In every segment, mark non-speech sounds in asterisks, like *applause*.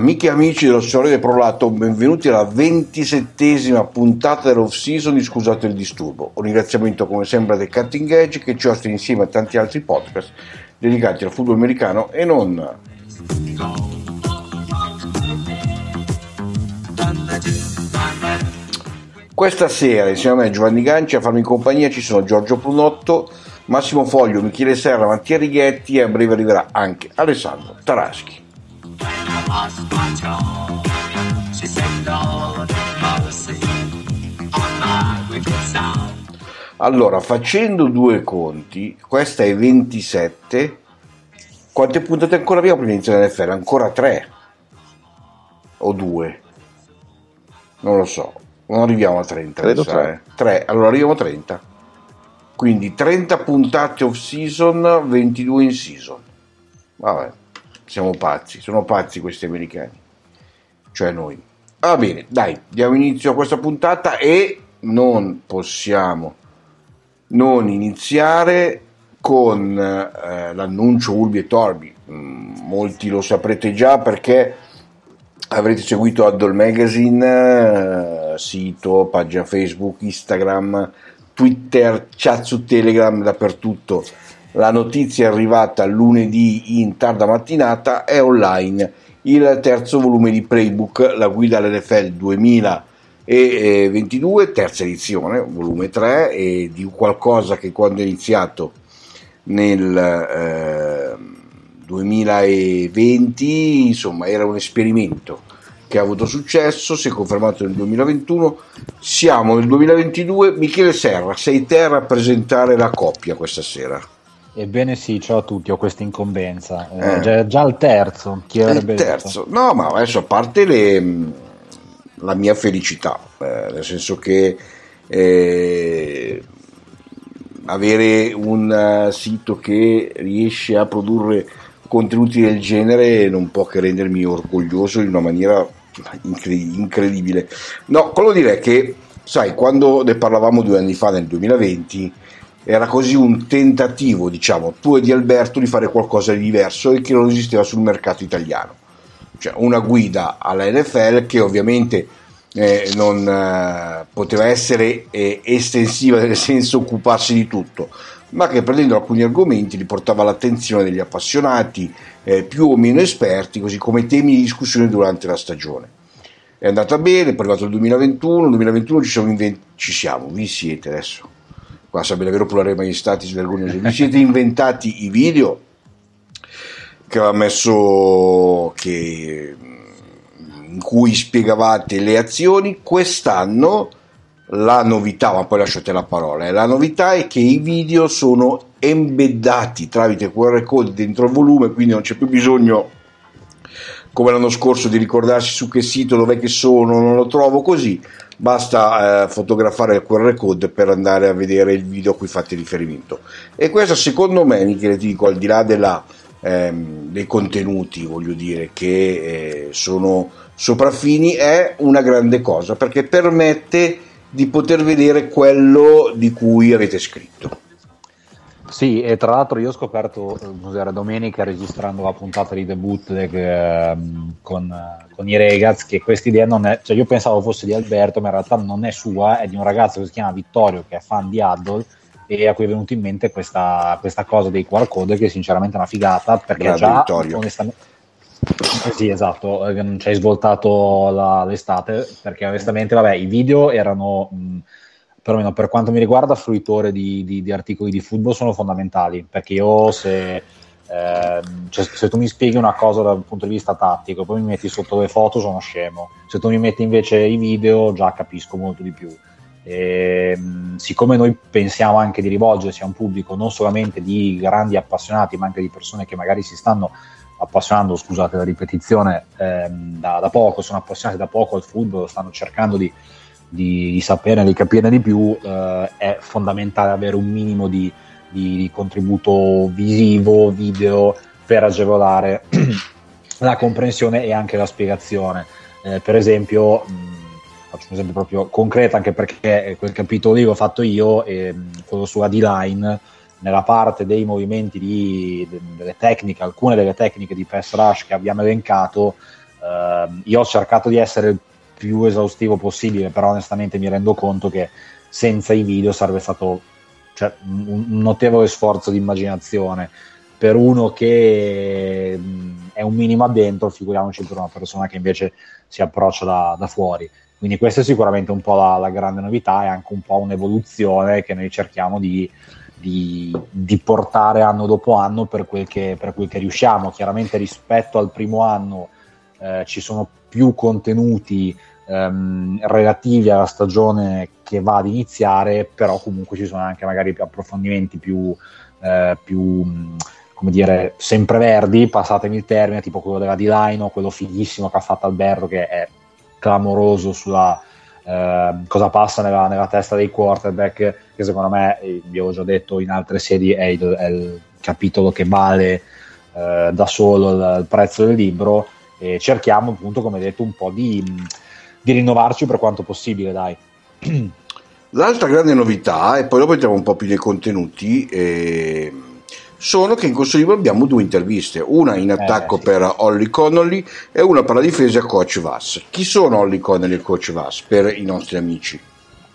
Amiche e amici dello del Prolato, benvenuti alla ventisettesima puntata dell'off season di Scusate il disturbo. Un ringraziamento come sempre The Cutting Edge che ci ospita insieme a tanti altri podcast dedicati al football americano e non. Questa sera insieme a me Giovanni Ganci a farmi compagnia ci sono Giorgio Prunotto, Massimo Foglio, Michele Serra, Mattia Righetti e a breve arriverà anche Alessandro Taraschi. Allora, facendo due conti, questa è 27. Quante puntate ancora abbiamo prima di iniziare l'NFL? Ancora 3 o 2? Non lo so, non arriviamo a 30. Credo 3. 3. Allora arriviamo a 30. Quindi 30 puntate off season, 22 in season. Vabbè, siamo pazzi, sono pazzi questi americani. Cioè noi. Va bene, dai, diamo inizio a questa puntata e non possiamo non iniziare con eh, l'annuncio Urbi e Torbi. Mm, molti lo saprete già perché avrete seguito Addol Magazine, eh, sito, pagina Facebook, Instagram, Twitter, chat su Telegram, dappertutto. La notizia è arrivata lunedì in tarda mattinata, è online il terzo volume di Playbook, la guida all'NFL 2022, terza edizione, volume 3, e di qualcosa che quando è iniziato nel eh, 2020, insomma, era un esperimento che ha avuto successo, si è confermato nel 2021, siamo nel 2022, Michele Serra, sei te a rappresentare la coppia questa sera. Ebbene sì, ciao a tutti, ho questa incombenza. Eh, Eh. già, già il terzo, chi avrebbe il detto? terzo. No, ma adesso a parte le- la mia felicità, eh, nel senso che eh, avere un eh, sito che riesce a produrre contenuti del genere non può che rendermi orgoglioso in una maniera incre- incredibile. No, quello dire che, sai, quando ne parlavamo due anni fa, nel 2020, era così un tentativo, diciamo, tuo e di Alberto di fare qualcosa di diverso e che non esisteva sul mercato italiano. Cioè una guida alla NFL che ovviamente eh, non eh, poteva essere eh, estensiva nel senso occuparsi di tutto, ma che prendendo alcuni argomenti li portava all'attenzione degli appassionati eh, più o meno esperti, così come temi di discussione durante la stagione. È andata bene, è arrivato il 2021, nel 2021 ci siamo, inven- ci siamo, vi siete adesso, qua sarebbe davvero plurale magistati svergognoso, vi siete inventati i video che aveva messo che, in cui spiegavate le azioni. Quest'anno la novità ma poi lasciate la parola eh, la novità è che i video sono embeddati tramite QR code dentro il volume quindi non c'è più bisogno come l'anno scorso di ricordarsi su che sito dov'è che sono non lo trovo così basta eh, fotografare il QR code per andare a vedere il video a cui fate riferimento e questo secondo me Michele ti dico al di là della ehm, dei contenuti, voglio dire, che eh, sono sopraffini, è una grande cosa perché permette di poter vedere quello di cui avete scritto. Sì, e tra l'altro io ho scoperto cos'era domenica registrando la puntata di The Bootleg eh, con, con, i Regaz che questa idea non è, cioè io pensavo fosse di Alberto, ma in realtà non è sua, è di un ragazzo che si chiama Vittorio che è fan di Addle e a cui è venuta in mente questa, questa cosa dei QR code che sinceramente è una figata perché Grande già Vittorio. onestamente eh sì, esatto, eh, non ci hai svoltato la, l'estate perché onestamente, vabbè, i video erano, mh, perlomeno per quanto mi riguarda, fruitore di, di, di, articoli di football sono fondamentali perché io se, eh, cioè, se tu mi spieghi una cosa dal punto di vista tattico, poi mi metti sotto le foto, sono scemo. Se tu mi metti invece i video, già capisco molto di più. E, siccome noi pensiamo anche di rivolgersi a un pubblico non solamente di grandi appassionati, ma anche di persone che magari si stanno appassionando, scusate la ripetizione, ehm, da, da, poco, sono appassionati da poco al football, stanno cercando di, di, di sapere, di capire di più, eh, è fondamentale avere un minimo di, di, contributo visivo, video, per agevolare *clears throat* la comprensione e anche la spiegazione. Eh, per esempio, mh, faccio un esempio proprio concreto, anche perché quel capitolo lì l'ho fatto io, e, quello sulla D-line, nella parte dei movimenti di, delle tecniche, alcune delle tecniche di pass rush che abbiamo elencato, eh, io ho cercato di essere il più esaustivo possibile, però onestamente mi rendo conto che senza i video sarebbe stato cioè, un, notevole sforzo di immaginazione per uno che è un minimo addentro, figuriamoci per una persona che invece si approccia da, da fuori. Quindi questa è sicuramente un po' la, la grande novità e anche un po' un'evoluzione che noi cerchiamo di, di, di, portare anno dopo anno per quel, che, per quel, che, riusciamo. Chiaramente rispetto al primo anno eh, ci sono più contenuti ehm, relativi alla stagione che va ad iniziare, però comunque ci sono anche magari più approfondimenti più, eh, più come dire, sempreverdi, passatemi il termine, tipo quello della D-Line o quello fighissimo che ha fatto Alberto che è clamoroso sulla eh, cosa passa nella, nella, testa dei quarterback, che secondo me, eh, vi ho già detto in altre sedi, è il, è il capitolo che vale eh, da solo il, il, prezzo del libro e cerchiamo appunto, come detto, un po' di, di rinnovarci per quanto possibile, dai. *clears throat* L'altra grande novità, e poi dopo entriamo un po' più nei contenuti, eh, sono che in questo libro abbiamo due interviste, una in attacco eh, sì. per Holly Connolly e una per la difesa Coach Vass. Chi sono Holly Connolly e Coach Vass per i nostri amici?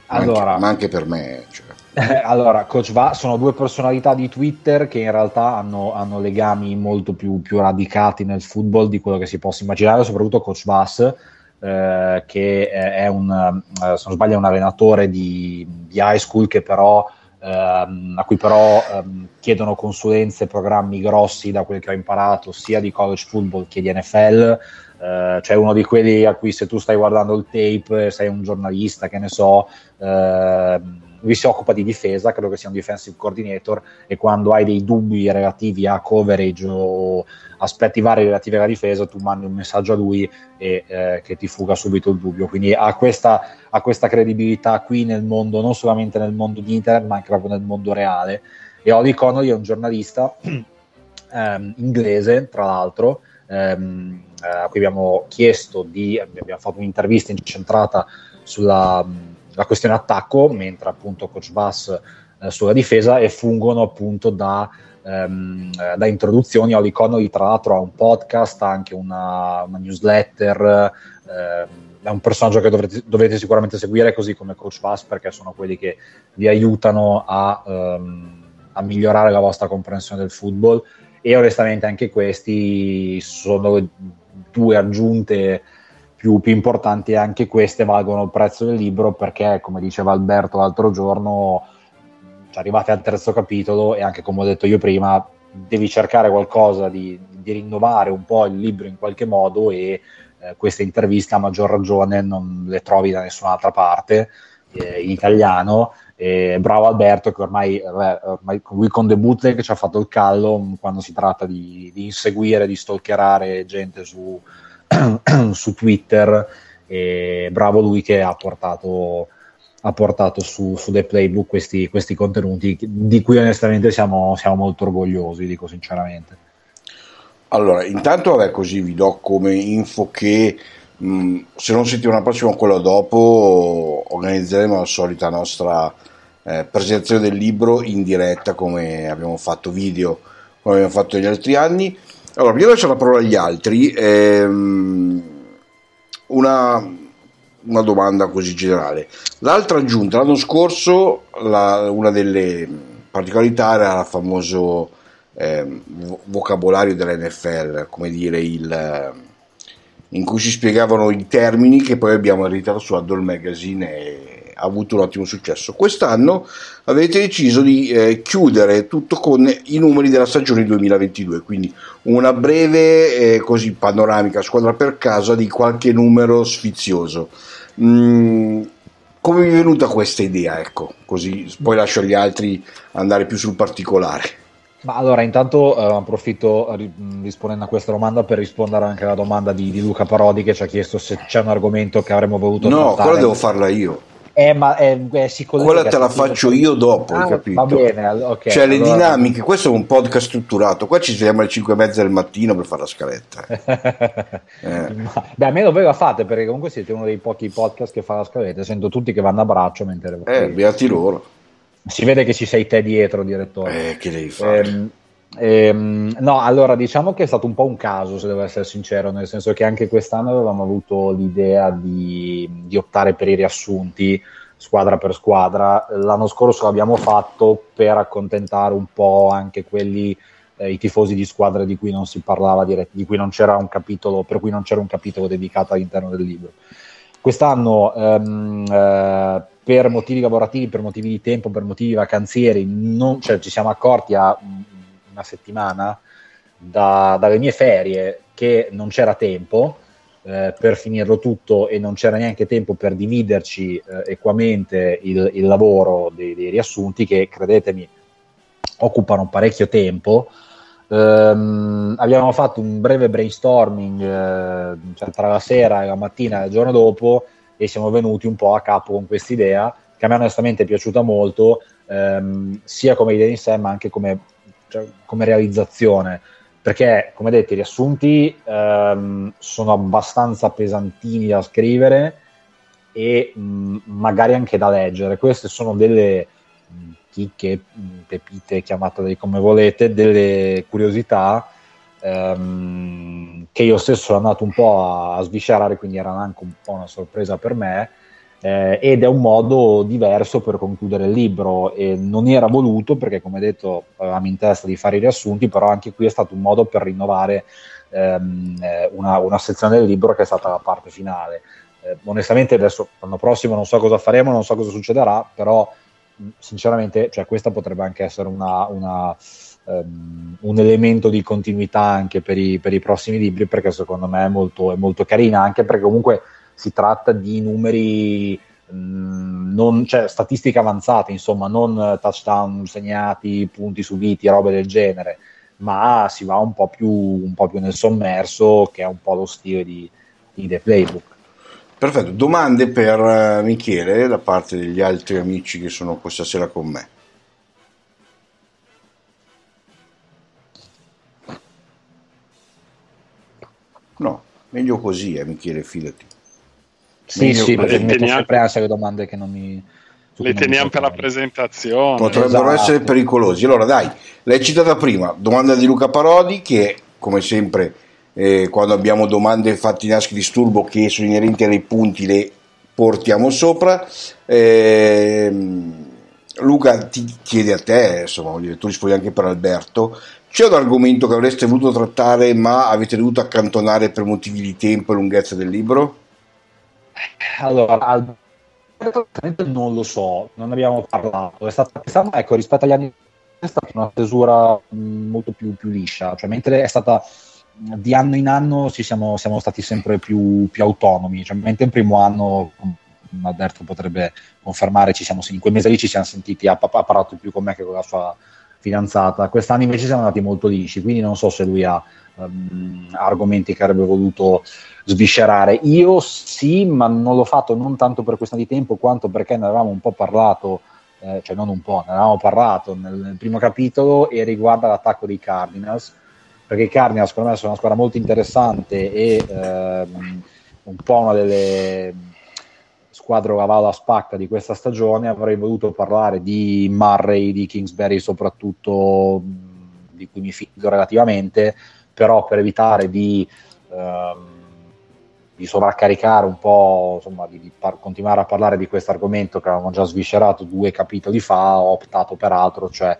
Allora, anche, ma anche per me. Cioè. *laughs* allora, Coach Vass sono due personalità di Twitter che in realtà hanno, hanno legami molto più, più, radicati nel football di quello che si possa immaginare, soprattutto Coach Vass. Eh, che è un, eh, se non sbaglio, un allenatore di, di high school però ehm, a cui però ehm, chiedono consulenze, programmi grossi da quel che ho imparato sia di college football che di NFL. Eh, cioè uno di quelli a cui se tu stai guardando il tape, sei un giornalista, che ne so, eh, lui si occupa di difesa, credo che sia un defensive coordinator e quando hai dei dubbi relativi a coverage o aspetti vari relativi alla difesa, tu mandi un messaggio a lui e eh, che ti fuga subito il dubbio. Quindi ha questa, ha questa, credibilità qui nel mondo, non solamente nel mondo di internet, ma anche proprio nel mondo reale. E Oli Connolly è un giornalista *clears throat* ehm, inglese, tra l'altro, ehm, eh, a cui abbiamo chiesto di, abbiamo fatto un'intervista incentrata sulla la questione attacco, mentre appunto Coach Bass eh, sulla difesa e fungono appunto da, ehm, eh, da introduzioni. Oli Connolly tra l'altro ha un podcast, ha anche una, una newsletter, eh, è un personaggio che dovrete, dovete sicuramente seguire così come Coach Bass perché sono quelli che vi aiutano a, ehm, a migliorare la vostra comprensione del football e onestamente anche questi sono due aggiunte più, più importanti e anche queste valgono il prezzo del libro perché, come diceva Alberto l'altro giorno, cioè, arrivate al terzo capitolo e anche come ho detto io prima, devi cercare qualcosa di, di rinnovare un po' il libro in qualche modo e eh, queste interviste a maggior ragione non le trovi da nessun'altra parte eh, in italiano. E bravo Alberto che ormai, vabbè, ormai lui con The Bootleg ci ha fatto il callo quando si tratta di, di inseguire, di stalkerare gente su, *clears throat* su Twitter e bravo lui che ha portato, ha portato su, su The Playbook questi, questi, contenuti di cui onestamente siamo, siamo molto orgogliosi, dico sinceramente. Allora, intanto vabbè, così vi do come info che Mm, se non settimana prossima o quella dopo organizzeremo la solita nostra eh, presentazione del libro in diretta come abbiamo fatto video come abbiamo fatto negli altri anni allora prima di lasciare la parola agli altri ehm, una, una domanda così generale. L'altra aggiunta l'anno scorso la, una delle particolarità era il famoso eh, vocabolario dell'NFL come dire il in cui si spiegavano i termini che poi abbiamo ereditato su Addle Magazine e ha avuto un ottimo successo. Quest'anno avete deciso di eh, chiudere tutto con i numeri della stagione 2022, quindi una breve eh, così panoramica squadra per casa di qualche numero sfizioso. Mm, come vi è venuta questa idea? Ecco, così poi lascio agli altri andare più sul particolare. Ma allora, intanto eh, approfitto rispondendo a questa domanda per rispondere anche alla domanda di, di, Luca Parodi che ci ha chiesto se c'è un argomento che avremmo voluto No, trattare. quella devo farla io. Eh, ma è, è Quella te la faccio io dopo, ah, hai capito? Va bene, ok. Cioè, allora... le dinamiche, questo è un podcast strutturato. Qua ci svegliamo alle 5 e mezza del mattino per fare la scaletta. *laughs* eh. Beh, almeno voi la fate, perché comunque siete uno dei pochi podcast che fa la scaletta. Sento tutti che vanno a braccio mentre... Eh, beati loro. Si vede che ci sei te dietro, direttore. Eh, che devi fare? Ehm, ehm, no, allora diciamo che è stato un po' un caso, se devo essere sincero, nel senso che anche quest'anno avevamo avuto l'idea di, di optare per i riassunti squadra per squadra. L'anno scorso l'abbiamo fatto per accontentare un po' anche quelli, eh, i tifosi di squadre di cui non si parlava, dirett- di cui non c'era un capitolo, per cui non c'era un capitolo dedicato all'interno del libro. Quest'anno ehm, eh, per motivi lavorativi, per motivi di tempo, per motivi vacanzieri, non, cioè, ci siamo accorti a una settimana da, dalle mie ferie che non c'era tempo eh, per finirlo tutto e non c'era neanche tempo per dividerci eh, equamente il, il lavoro dei, dei, riassunti che, credetemi, occupano parecchio tempo. Um, abbiamo fatto un breve brainstorming eh, cioè tra la sera e la mattina del giorno dopo e siamo venuti un po' a capo con questa idea che a me onestamente è piaciuta molto, ehm, sia come idea in sé ma anche come, cioè, come realizzazione, perché come detto i riassunti ehm, sono abbastanza pesantini da scrivere e mh, mm, magari anche da leggere. Queste sono delle mh, mm, chicche, mh, mm, pepite, chiamatele come volete, delle curiosità ehm, che io stesso sono andato un po' a, a sviscerare, quindi era anche un po' una sorpresa per me. Eh, ed è un modo diverso per concludere il libro e non era voluto perché come detto avevamo in testa di fare i riassunti però anche qui è stato un modo per rinnovare ehm, eh, una, una, sezione del libro che è stata la parte finale. Eh, onestamente adesso l'anno prossimo non so cosa faremo non so cosa succederà però sinceramente cioè, questa potrebbe anche essere una, una um, un elemento di continuità anche per i, per i, prossimi libri perché secondo me è molto, è molto carina anche perché comunque si tratta di numeri mm, non, cioè, statistiche avanzate insomma non touchdown segnati punti subiti robe del genere ma si va un po' più, un po più nel sommerso che è un po' lo stile di, di The Playbook Perfetto, domande per uh, Michele da parte degli altri amici che sono questa sera con me. No, meglio così, eh, Michele, fidati. Sì, sì, perché mi metto sempre ansia le domande che non mi... Le teniamo per la presentazione. Potrebbero esatto. essere pericolosi. Allora dai, l'hai citata prima, domanda di Luca Parodi che come sempre eh, quando abbiamo domande fatte in Ask Disturbo che sono inerenti ai punti le portiamo sopra. Eh, Luca ti chiede a te, insomma, tu rispondi anche per Alberto, c'è un argomento che avreste voluto trattare ma avete dovuto accantonare per motivi di tempo e lunghezza del libro? Allora, Alberto non lo so, non abbiamo parlato. È stata, ecco, rispetto agli anni è stata una tesura molto più, più liscia, cioè mentre è stata di anno in anno ci siamo, siamo stati sempre più, più autonomi, cioè, mentre il primo anno Alberto potrebbe confermare, ci siamo, in quei mesi lì ci siamo sentiti, ha, ha parlato più con me che con la sua fidanzata. Quest'anno invece siamo andati molto lisci, quindi non so se lui ha um, argomenti che avrebbe voluto sviscerare. Io sì, ma non l'ho fatto non tanto per questione di tempo quanto perché ne avevamo un po' parlato, eh, cioè non un po', ne avevamo parlato nel, nel primo capitolo e riguarda l'attacco dei Cardinals, perché i Cardinals secondo me sono una squadra molto interessante e ehm, un po' una delle squadre cavallo a spacca di questa stagione, avrei voluto parlare di Murray, di Kingsbury soprattutto, di cui mi fido relativamente, però per evitare di, ehm, di sovraccaricare un po', insomma, di, di par- continuare a parlare di questo argomento che avevamo già sviscerato due capitoli fa, ho optato per altro, cioè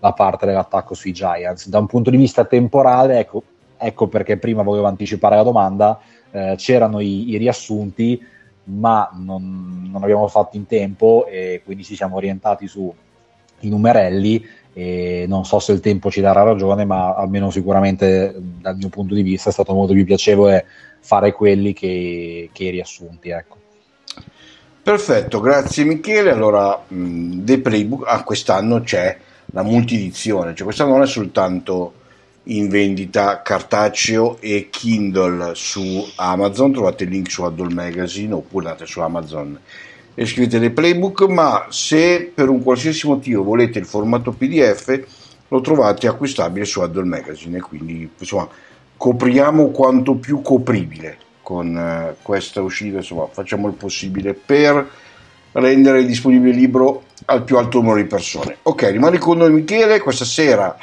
la parte dell'attacco sui Giants. Da un punto di vista temporale, ecco, ecco perché prima volevo anticipare la domanda, eh, c'erano i, i, riassunti, ma non, non, abbiamo fatto in tempo e quindi ci siamo orientati sui numerelli e non so se il tempo ci darà ragione, ma almeno sicuramente dal mio punto di vista è stato molto più piacevole fare quelli che, che i riassunti. Ecco. Perfetto, grazie Michele. Allora, The Playbook, ah, quest'anno c'è la multidizione, cioè quest'anno non è soltanto in vendita cartaceo e Kindle su Amazon, trovate il link su Addle Magazine oppure andate su Amazon e scrivete le playbook, ma se per un qualsiasi motivo volete il formato PDF lo trovate acquistabile su Addle Magazine. Quindi insomma copriamo quanto più copribile con uh, questa uscita, insomma facciamo il possibile per rendere disponibile il libro al più alto numero di persone. Ok, rimani con noi Michele, questa sera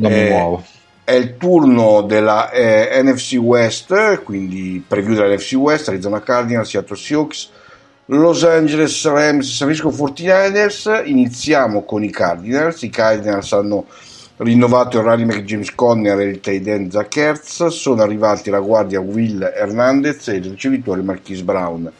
eh, è il turno della eh, NFC West, quindi preview della NFC West, Arizona Cardinals, Seattle Seahawks, Los Angeles Rams, San Francisco 49ers. Iniziamo con i Cardinals. I Cardinals hanno rinnovato il running back James Conner e il tight end. Sono arrivati la guardia Will Hernandez e il ricevitore Marquise Brown.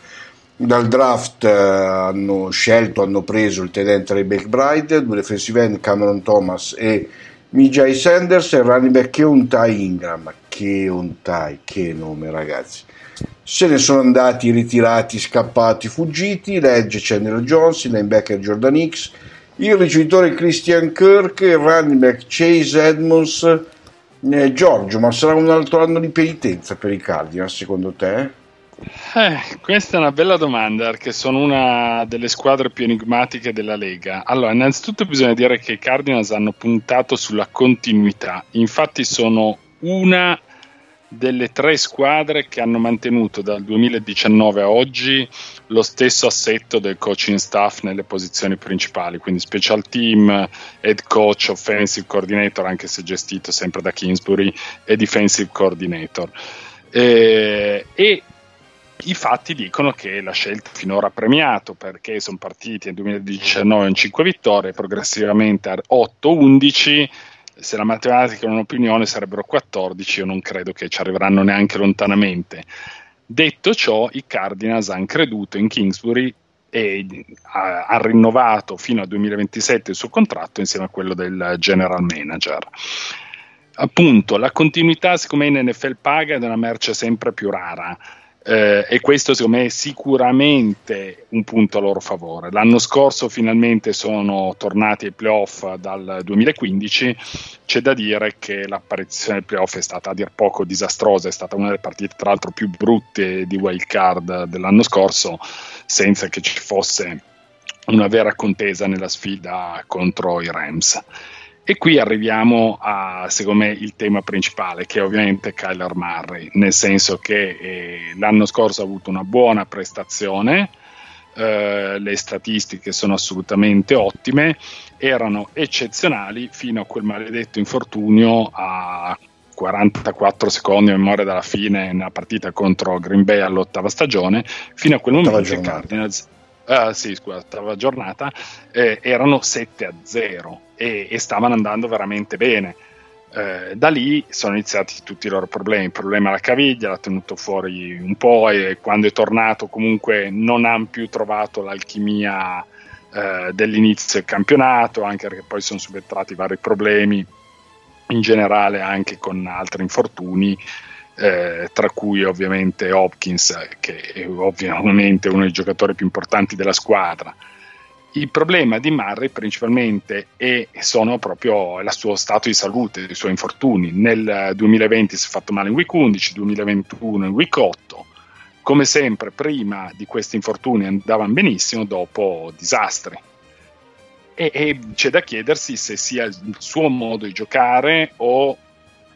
Dal draft eh, hanno scelto, hanno preso il tight end Trey McBride, due defensive end Cameron Thomas e Mijay Sanders e il running back Keontai Ingram. Keontai, che nome ragazzi. Se ne sono andati ritirati, scappati, fuggiti. Legge Chandler Jones, il linebacker Jordan Hicks, il ricevitore Christian Kirk, il running back Chase Edmonds. Eh, Giorgio, ma sarà un altro anno di penitenza per i Cardinals secondo te? Eh, questa è una bella domanda perché sono una delle squadre più enigmatiche della Lega. Allora, innanzitutto bisogna dire che i Cardinals hanno puntato sulla continuità, infatti sono una delle tre squadre che hanno mantenuto dal 2019 a oggi lo stesso assetto del coaching staff nelle posizioni principali, quindi special team, head coach, offensive coordinator, anche se gestito sempre da Kingsbury, e defensive coordinator. Eh, e i fatti dicono che la scelta finora ha premiato perché sono partiti nel 2019 in 5 vittorie, progressivamente a 8-11. Se la matematica è un'opinione sarebbero 14, io non credo che ci arriveranno neanche lontanamente. Detto ciò, i Cardinals hanno creduto in Kingsbury e ha, ha, rinnovato fino al 2027 il suo contratto insieme a quello del general manager. Appunto, la continuità, siccome in NFL paga, è una merce sempre più rara eh, e questo secondo me è sicuramente un punto a loro favore. L'anno scorso finalmente sono tornati ai playoff dal 2015, c'è da dire che l'apparizione ai playoff è stata a dir poco disastrosa, è stata una delle partite tra l'altro più brutte di wild card dell'anno scorso, senza che ci fosse una vera contesa nella sfida contro i Rams. E qui arriviamo a, secondo me, il tema principale, che è ovviamente Kyler Murray, nel senso che eh, l'anno scorso ha avuto una buona prestazione, eh, le statistiche sono assolutamente ottime, erano eccezionali fino a quel maledetto infortunio a 44 secondi a memoria dalla fine nella partita contro Green Bay all'ottava stagione, fino a quel momento che Cardinals uh, sì, scusa, ottava giornata, eh, erano 7 a 0 e, e stavano andando veramente bene. Eh, da lì sono iniziati tutti i loro problemi. Il problema alla caviglia l'ha tenuto fuori un po' e quando è tornato comunque non hanno più trovato l'alchimia eh, dell'inizio del campionato, anche perché poi sono subentrati vari problemi in generale anche con altri infortuni eh, tra cui ovviamente Hopkins, che è ovviamente uno dei giocatori più importanti della squadra. Il problema di Murray principalmente è, sono proprio il suo stato di salute, i suoi infortuni. Nel 2020 si è fatto male in week 11, 2021 in week 8. Come sempre, prima di questi infortuni andavano benissimo, dopo disastri. E, e c'è da chiedersi se sia il suo modo di giocare o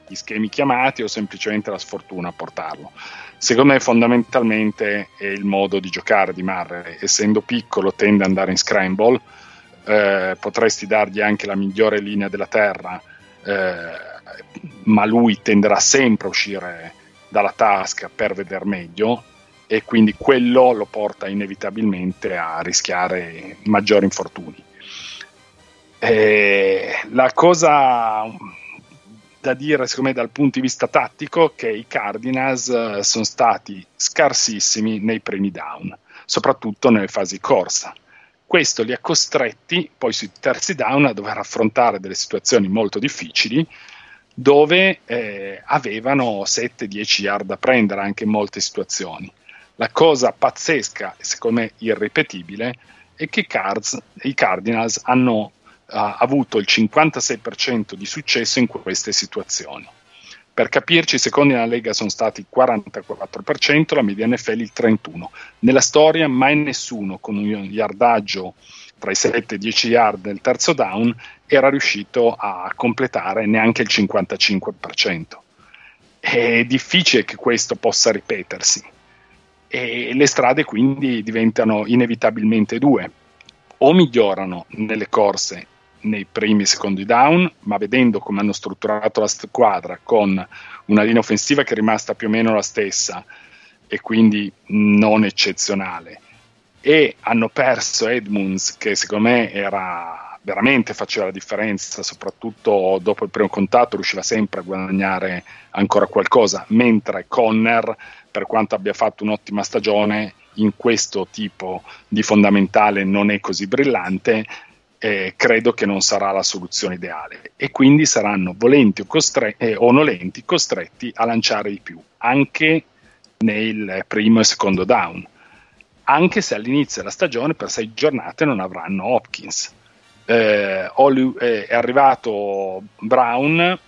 gli schemi chiamati o semplicemente la sfortuna a portarlo. Secondo me fondamentalmente è il modo di giocare di Murray, essendo piccolo tende ad andare in scramble, eh, potresti dargli anche la migliore linea della terra, eh, ma lui tenderà sempre a uscire dalla tasca per vedere meglio e quindi quello lo porta inevitabilmente a rischiare maggiori infortuni. E la cosa da dire, secondo me, dal punto di vista tattico, che i Cardinals eh, sono stati scarsissimi nei primi down, soprattutto nelle fasi corsa. Questo li ha costretti poi sui terzi down a dover affrontare delle situazioni molto difficili dove eh, avevano 7-10 yard da prendere anche in molte situazioni. La cosa pazzesca secondo me irripetibile è che i Cardinals hanno uh, avuto il 56% di successo in queste situazioni. Per capirci, i secondi nella Lega sono stati il 44%, la media NFL il 31%. Nella storia mai nessuno con un yardaggio tra i 7 e i 10 yard del terzo down era riuscito a completare neanche il 55%. È difficile che questo possa ripetersi e le strade quindi diventano inevitabilmente due. O migliorano nelle corse nei primi e secondi down, ma vedendo come hanno strutturato la squadra con una linea offensiva che è rimasta più o meno la stessa e quindi non eccezionale, e hanno perso Edmunds che secondo me era veramente faceva la differenza soprattutto dopo il primo contatto riusciva sempre a guadagnare ancora qualcosa mentre Conner per quanto abbia fatto un'ottima stagione in questo tipo di fondamentale non è così brillante eh, credo che non sarà la soluzione ideale. E quindi saranno volenti o, costre- eh, o nolenti costretti a lanciare di più anche nel primo e secondo down. Anche se all'inizio della stagione per sei giornate non avranno Hopkins. Eh, eh, è arrivato Brown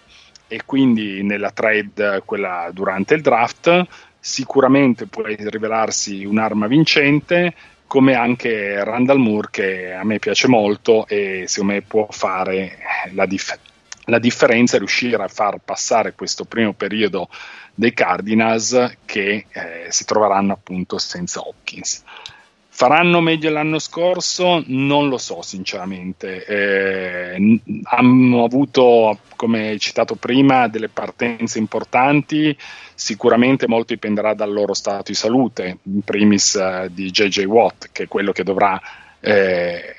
e quindi nella trade, quella durante il draft, sicuramente può rivelarsi un'arma vincente, come anche Randall Moore che a me piace molto e secondo me può fare la, dif- la differenza riuscire a far passare questo primo periodo dei Cardinals che eh, si troveranno appunto senza Hopkins. Faranno meglio l'anno scorso? Non lo so sinceramente. Eh, hanno avuto, come hai citato prima, delle partenze importanti, sicuramente molto dipenderà dal loro stato di salute, in primis eh, di JJ Watt, che è quello che dovrà eh,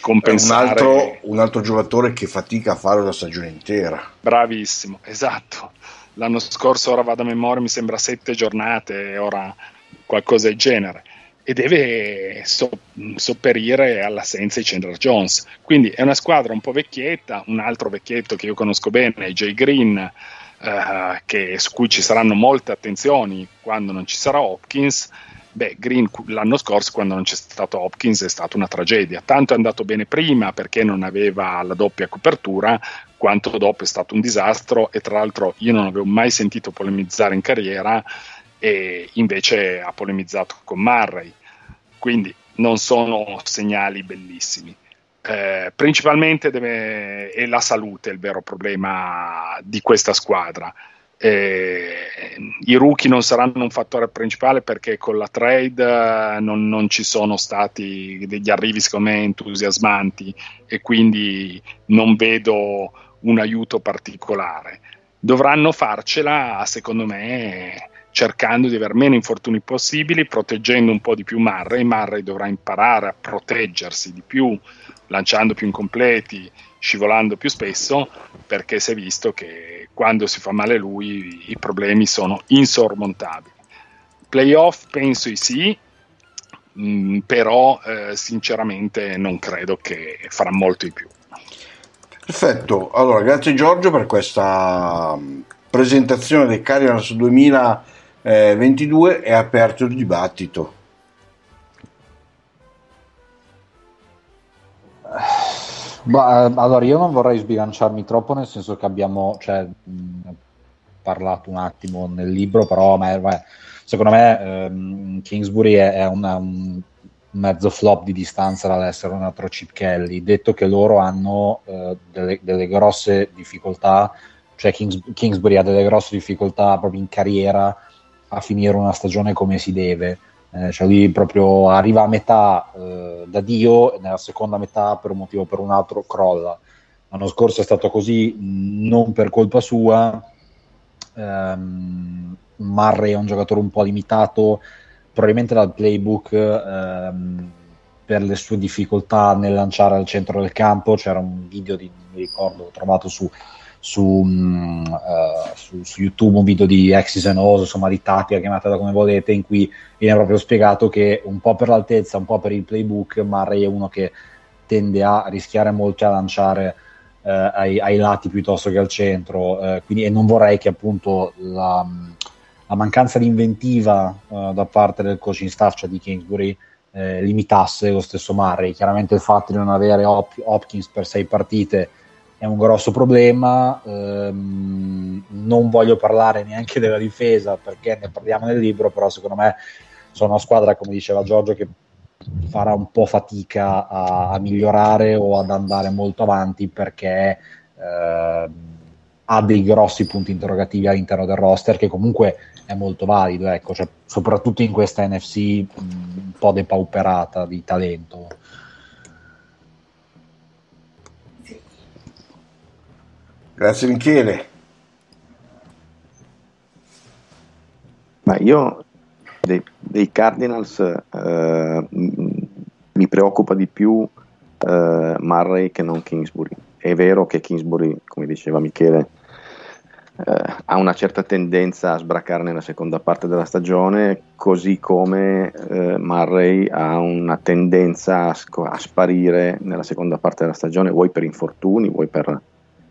compensare. Un altro, un altro giocatore che fatica a fare una stagione intera. Bravissimo, esatto l'anno scorso, ora vado a memoria, mi sembra sette giornate, ora qualcosa del genere, e deve so- sopperire all'assenza di Chandler Jones. Quindi è una squadra un po' vecchietta, un altro vecchietto che io conosco bene è Jay Green, eh, che, su cui ci saranno molte attenzioni quando non ci sarà Hopkins. Beh, Green l'anno scorso, quando non c'è stato Hopkins, è stata una tragedia. Tanto è andato bene prima perché non aveva la doppia copertura, quanto dopo è stato un disastro e tra l'altro io non avevo mai sentito polemizzare in carriera e invece ha polemizzato con Murray, quindi non sono segnali bellissimi. Eh, principalmente deve, è la salute il vero problema di questa squadra. Eh, I rookie non saranno un fattore principale perché con la trade eh, non, non, ci sono stati degli arrivi secondo me entusiasmanti e quindi non vedo un aiuto particolare. Dovranno farcela, secondo me, cercando di avere meno infortuni possibili, proteggendo un po' di più Marray. Marray dovrà imparare a proteggersi di più, lanciando più incompleti, scivolando più spesso, perché si è visto che quando si fa male lui i problemi sono insormontabili. Playoff penso di sì, mh, mm, però eh, sinceramente non credo che farà molto di più. Perfetto, allora grazie Giorgio per questa mm, presentazione dei Cardinals 2022 e aperto il dibattito. Bah, allora io non vorrei sbilanciarmi troppo nel senso che abbiamo cioè, mh, parlato un attimo nel libro, però ma, secondo me ehm, Kingsbury è, è una, un mezzo flop di distanza dall'essere un altro Chip Kelly, detto che loro hanno eh, delle, delle, grosse difficoltà cioè Kings, Kingsbury ha delle grosse difficoltà proprio in carriera a finire una stagione come si deve. Eh, cioè lui proprio arriva a metà eh, da Dio e nella seconda metà per un motivo o per un altro crolla. L'anno scorso è stato così, non per colpa sua. Um, Murray è un giocatore un po' limitato, probabilmente dal playbook um, per le sue difficoltà nel lanciare al centro del campo. C'era un video di, mi ricordo, trovato su su, uh, su, su, YouTube un video di Axis and O's, insomma di Tapia, chiamatela come volete, in cui viene proprio spiegato che un po' per l'altezza, un po' per il playbook, Murray è uno che tende a rischiare molto a lanciare uh, ai, ai, lati piuttosto che al centro, uh, quindi, e non vorrei che appunto la, la mancanza di inventiva da parte del coaching staff, cioè di Kingsbury, eh, limitasse lo stesso Murray. Chiaramente il fatto di non avere Hop- Hopkins per sei partite è un grosso problema. Ehm, non voglio parlare neanche della difesa perché ne parliamo nel libro, però secondo me sono una squadra, come diceva Giorgio, che farà un po' fatica a, a migliorare o ad andare molto avanti perché eh, ha dei grossi punti interrogativi all'interno del roster che comunque è molto valido, ecco, cioè, soprattutto in questa NFC un po' depauperata di talento. Grazie Michele. Ma io dei, dei Cardinals eh, mi preoccupa di più eh, Murray che non Kingsbury. È vero che Kingsbury, come diceva Michele, eh, ha una certa tendenza a sbraccare nella seconda parte della stagione, così come eh, Murray ha una tendenza a, a, sparire nella seconda parte della stagione, vuoi per infortuni, vuoi per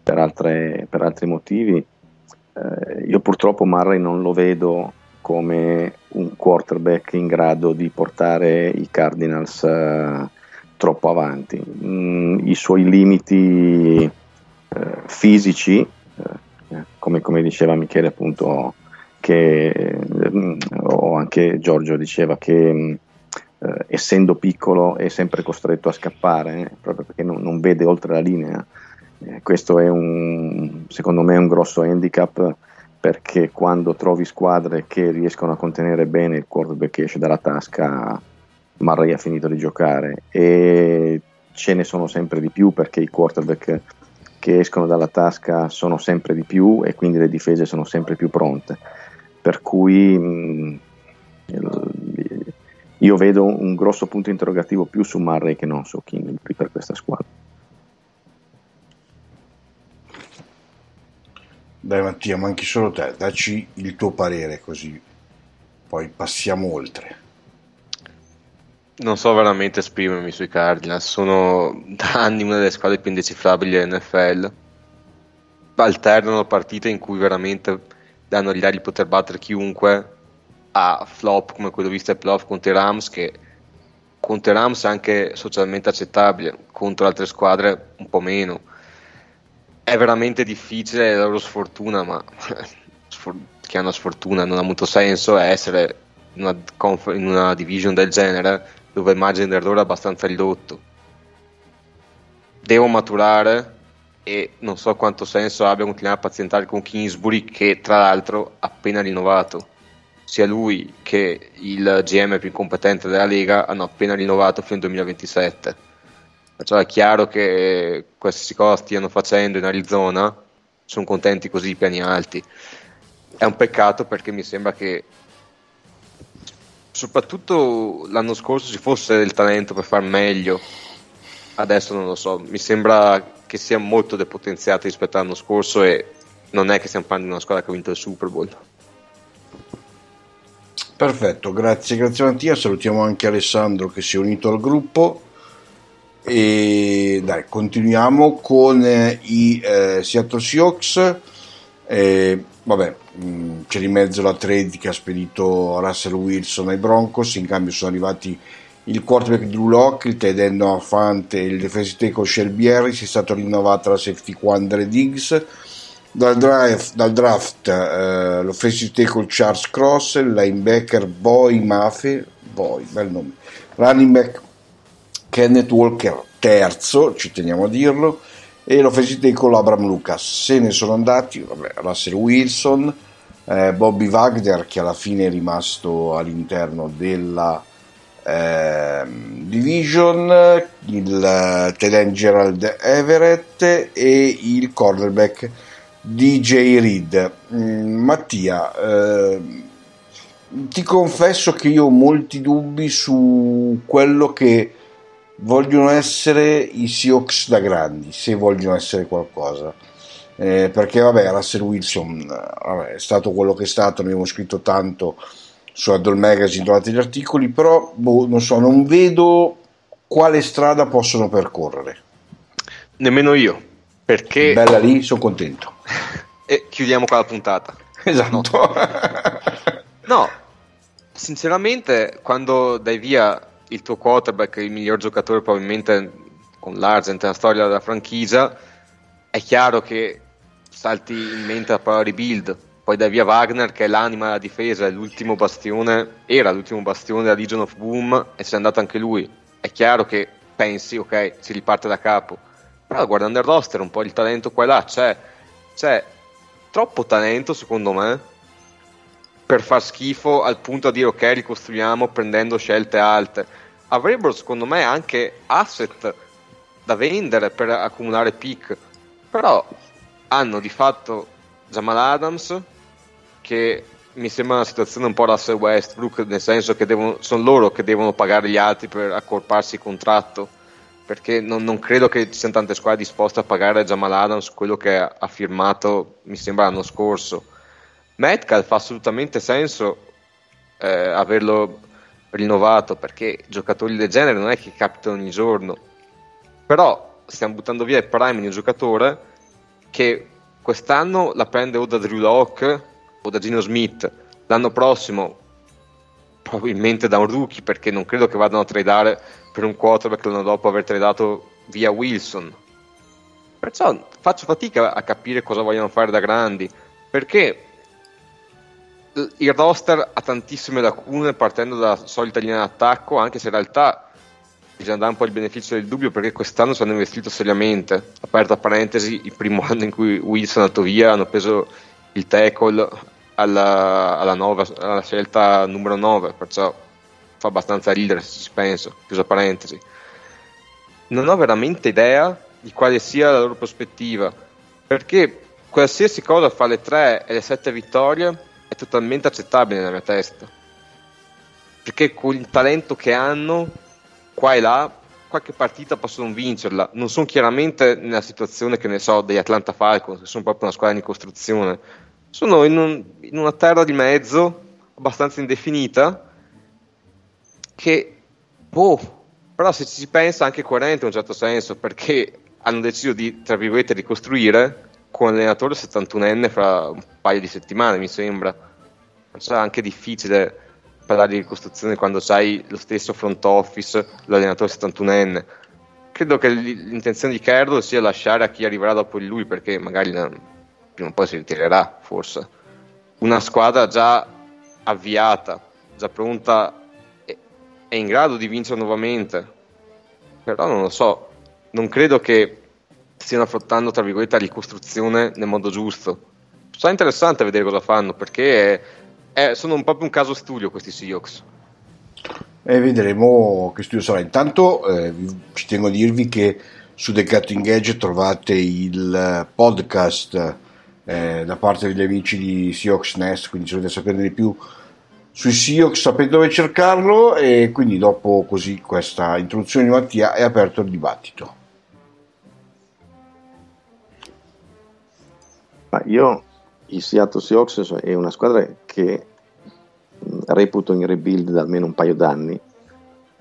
per, altre, per altri motivi. Eh, io purtroppo Murray non lo vedo come un quarterback in grado di portare i Cardinals eh, troppo avanti. Mm, I suoi limiti eh, fisici, eh, come, come, diceva Michele appunto, che, mm, o anche Giorgio diceva che mm, eh, essendo piccolo è sempre costretto a scappare, eh, proprio perché non, non vede oltre la linea eh, questo è un, secondo me un grosso handicap perché quando trovi squadre che riescono a contenere bene il quarterback che esce dalla tasca, Murray ha finito di giocare e ce ne sono sempre di più perché i quarterback che escono dalla tasca sono sempre di più e quindi le difese sono sempre più pronte. Per cui mh, io vedo un grosso punto interrogativo più su Murray che non su King per questa squadra. Dai Mattia, manchi solo te, dacci il tuo parere così poi passiamo oltre. Non so veramente esprimermi sui Cardinals, sono da anni una delle squadre più indecifrabili dell'NFL. Alternano partite in cui veramente danno l'idea di poter battere chiunque a flop come quello visto ai playoff contro i Rams che contro i Rams è anche socialmente accettabile, contro altre squadre un po' meno è veramente difficile la loro sfortuna, ma *laughs* che hanno sfortuna non ha molto senso è essere in una, in una division del genere dove il margine d'errore è abbastanza ridotto. Devo maturare e non so quanto senso abbia continuare a pazientare con Kingsbury che tra l'altro ha appena rinnovato. Sia lui che il GM più competente della Lega hanno appena rinnovato fino al 2027 Perciò è chiaro che qualsiasi cosa stiano facendo in Arizona sono contenti così piani alti. È un peccato perché mi sembra che soprattutto l'anno scorso ci fosse del talento per far meglio. Adesso non lo so, mi sembra che sia molto depotenziata rispetto all'anno scorso e non è che stiamo parlando di una squadra che ha vinto il Super Bowl. Perfetto, grazie, grazie Mattia. Salutiamo anche Alessandro che si è unito al gruppo. E dai, continuiamo con eh, i eh, Seattle Seahawks. Eh, vabbè, mh, mm, c'è di mezzo la trade che ha spedito Russell Wilson ai Broncos. In cambio sono arrivati il quarterback Drew Locke, il tight end Noah e il defensive tackle Shelby Harris. È stata rinnovata la safety Quandre Diggs. Dal draft, dal draft eh, l'offensive tackle Charles Cross, il linebacker Boy Mafe, Boy, bel nome, running back Kenneth Walker terzo, ci teniamo a dirlo, e l'offensive con Abram Lucas. Se ne sono andati vabbè, Russell Wilson, eh, Bobby Wagner che alla fine è rimasto all'interno della eh, Division, il uh, Telen Gerald Everett e il cornerback DJ Reed. Mm, Mattia, eh, ti confesso che io ho molti dubbi su quello che vogliono essere i Seahawks da grandi, se vogliono essere qualcosa. Eh, perché vabbè, Russell Wilson vabbè, è stato quello che è stato, ne abbiamo scritto tanto su Adol Magazine, trovate gli articoli, però boh, non so, non vedo quale strada possono percorrere. Nemmeno io, perché... Bella lì, sono contento. *laughs* e chiudiamo qua la puntata. Esatto. No. no, sinceramente, quando dai via il tuo quarterback, il miglior giocatore probabilmente con l'Argent nella storia della franchigia, è chiaro che salti in mente la parola rebuild. Poi dai via Wagner che è l'anima della difesa, è l'ultimo bastione, era l'ultimo bastione della Legion of Boom e se n'è andato anche lui. È chiaro che pensi, ok, si riparte da capo. Però guardando il roster, un po' il talento qua e là c'è. C'è troppo talento secondo me per far schifo al punto a dire ok ricostruiamo prendendo scelte alte. Avrebbero secondo me anche asset da vendere per accumulare pick però hanno di fatto Jamal Adams che mi sembra una situazione un po' Russell Westbrook nel senso che devono, sono loro che devono pagare gli altri per accorparsi il contratto perché non, non, credo che ci siano tante squadre disposte a pagare a Jamal Adams quello che ha, firmato mi sembra l'anno scorso Metcalf fa assolutamente senso eh, averlo rinnovato perché giocatori del genere non è che capitano ogni giorno. Però stiamo buttando via il prime di un giocatore che quest'anno la prende o da Drew Locke o da Gino Smith. L'anno prossimo probabilmente da un rookie perché non credo che vadano a tradare per un quarterback l'anno dopo aver tradato via Wilson. Perciò faccio fatica a capire cosa vogliono fare da grandi perché il roster ha tantissime lacune partendo dalla solita linea d'attacco, anche se in realtà bisogna dare un po' il beneficio del dubbio perché quest'anno ci hanno investito seriamente. Aperta parentesi, il primo anno in cui Wilson è andato via hanno preso il tackle alla, alla, nova, alla scelta numero 9, perciò fa abbastanza ridere se ci penso, chiusa parentesi. Non ho veramente idea di quale sia la loro prospettiva, perché qualsiasi cosa fa le 3 e le 7 vittorie totalmente accettabile nella mia testa. Perché con il talento che hanno, qua e là, qualche partita possono vincerla. Non sono chiaramente nella situazione che ne so degli Atlanta Falcons, che sono proprio una squadra in costruzione. Sono in, un, in una terra di mezzo, abbastanza indefinita, che, boh, però se ci si pensa anche coerente in un certo senso, perché hanno deciso di, tra virgolette, ricostruire con l'allenatore 71enne fra un paio di settimane, mi sembra. Sarà anche difficile parlare di ricostruzione quando sai lo stesso front office, l'allenatore 71enne. Credo che l'intenzione di Carroll sia lasciare a chi arriverà dopo lui, perché magari prima o poi si ritirerà, forse. Una squadra già avviata, già pronta è in grado di vincere nuovamente. Però non lo so, non credo che stiano affrontando tra virgolette la ricostruzione nel modo giusto. Sarà interessante vedere cosa fanno perché è, è, sono un po' un caso studio questi Seahawks. E vedremo che studio sarà. Intanto eh, ci tengo a dirvi che su The Cutting Edge trovate il podcast eh, da parte degli amici di Seahawks Nest, quindi se volete sapere di più sui Seahawks sapete dove cercarlo e quindi dopo così questa introduzione di Mattia è aperto il dibattito. Ma io il Seattle Seahawks è una squadra che reputo in rebuild da almeno un paio d'anni,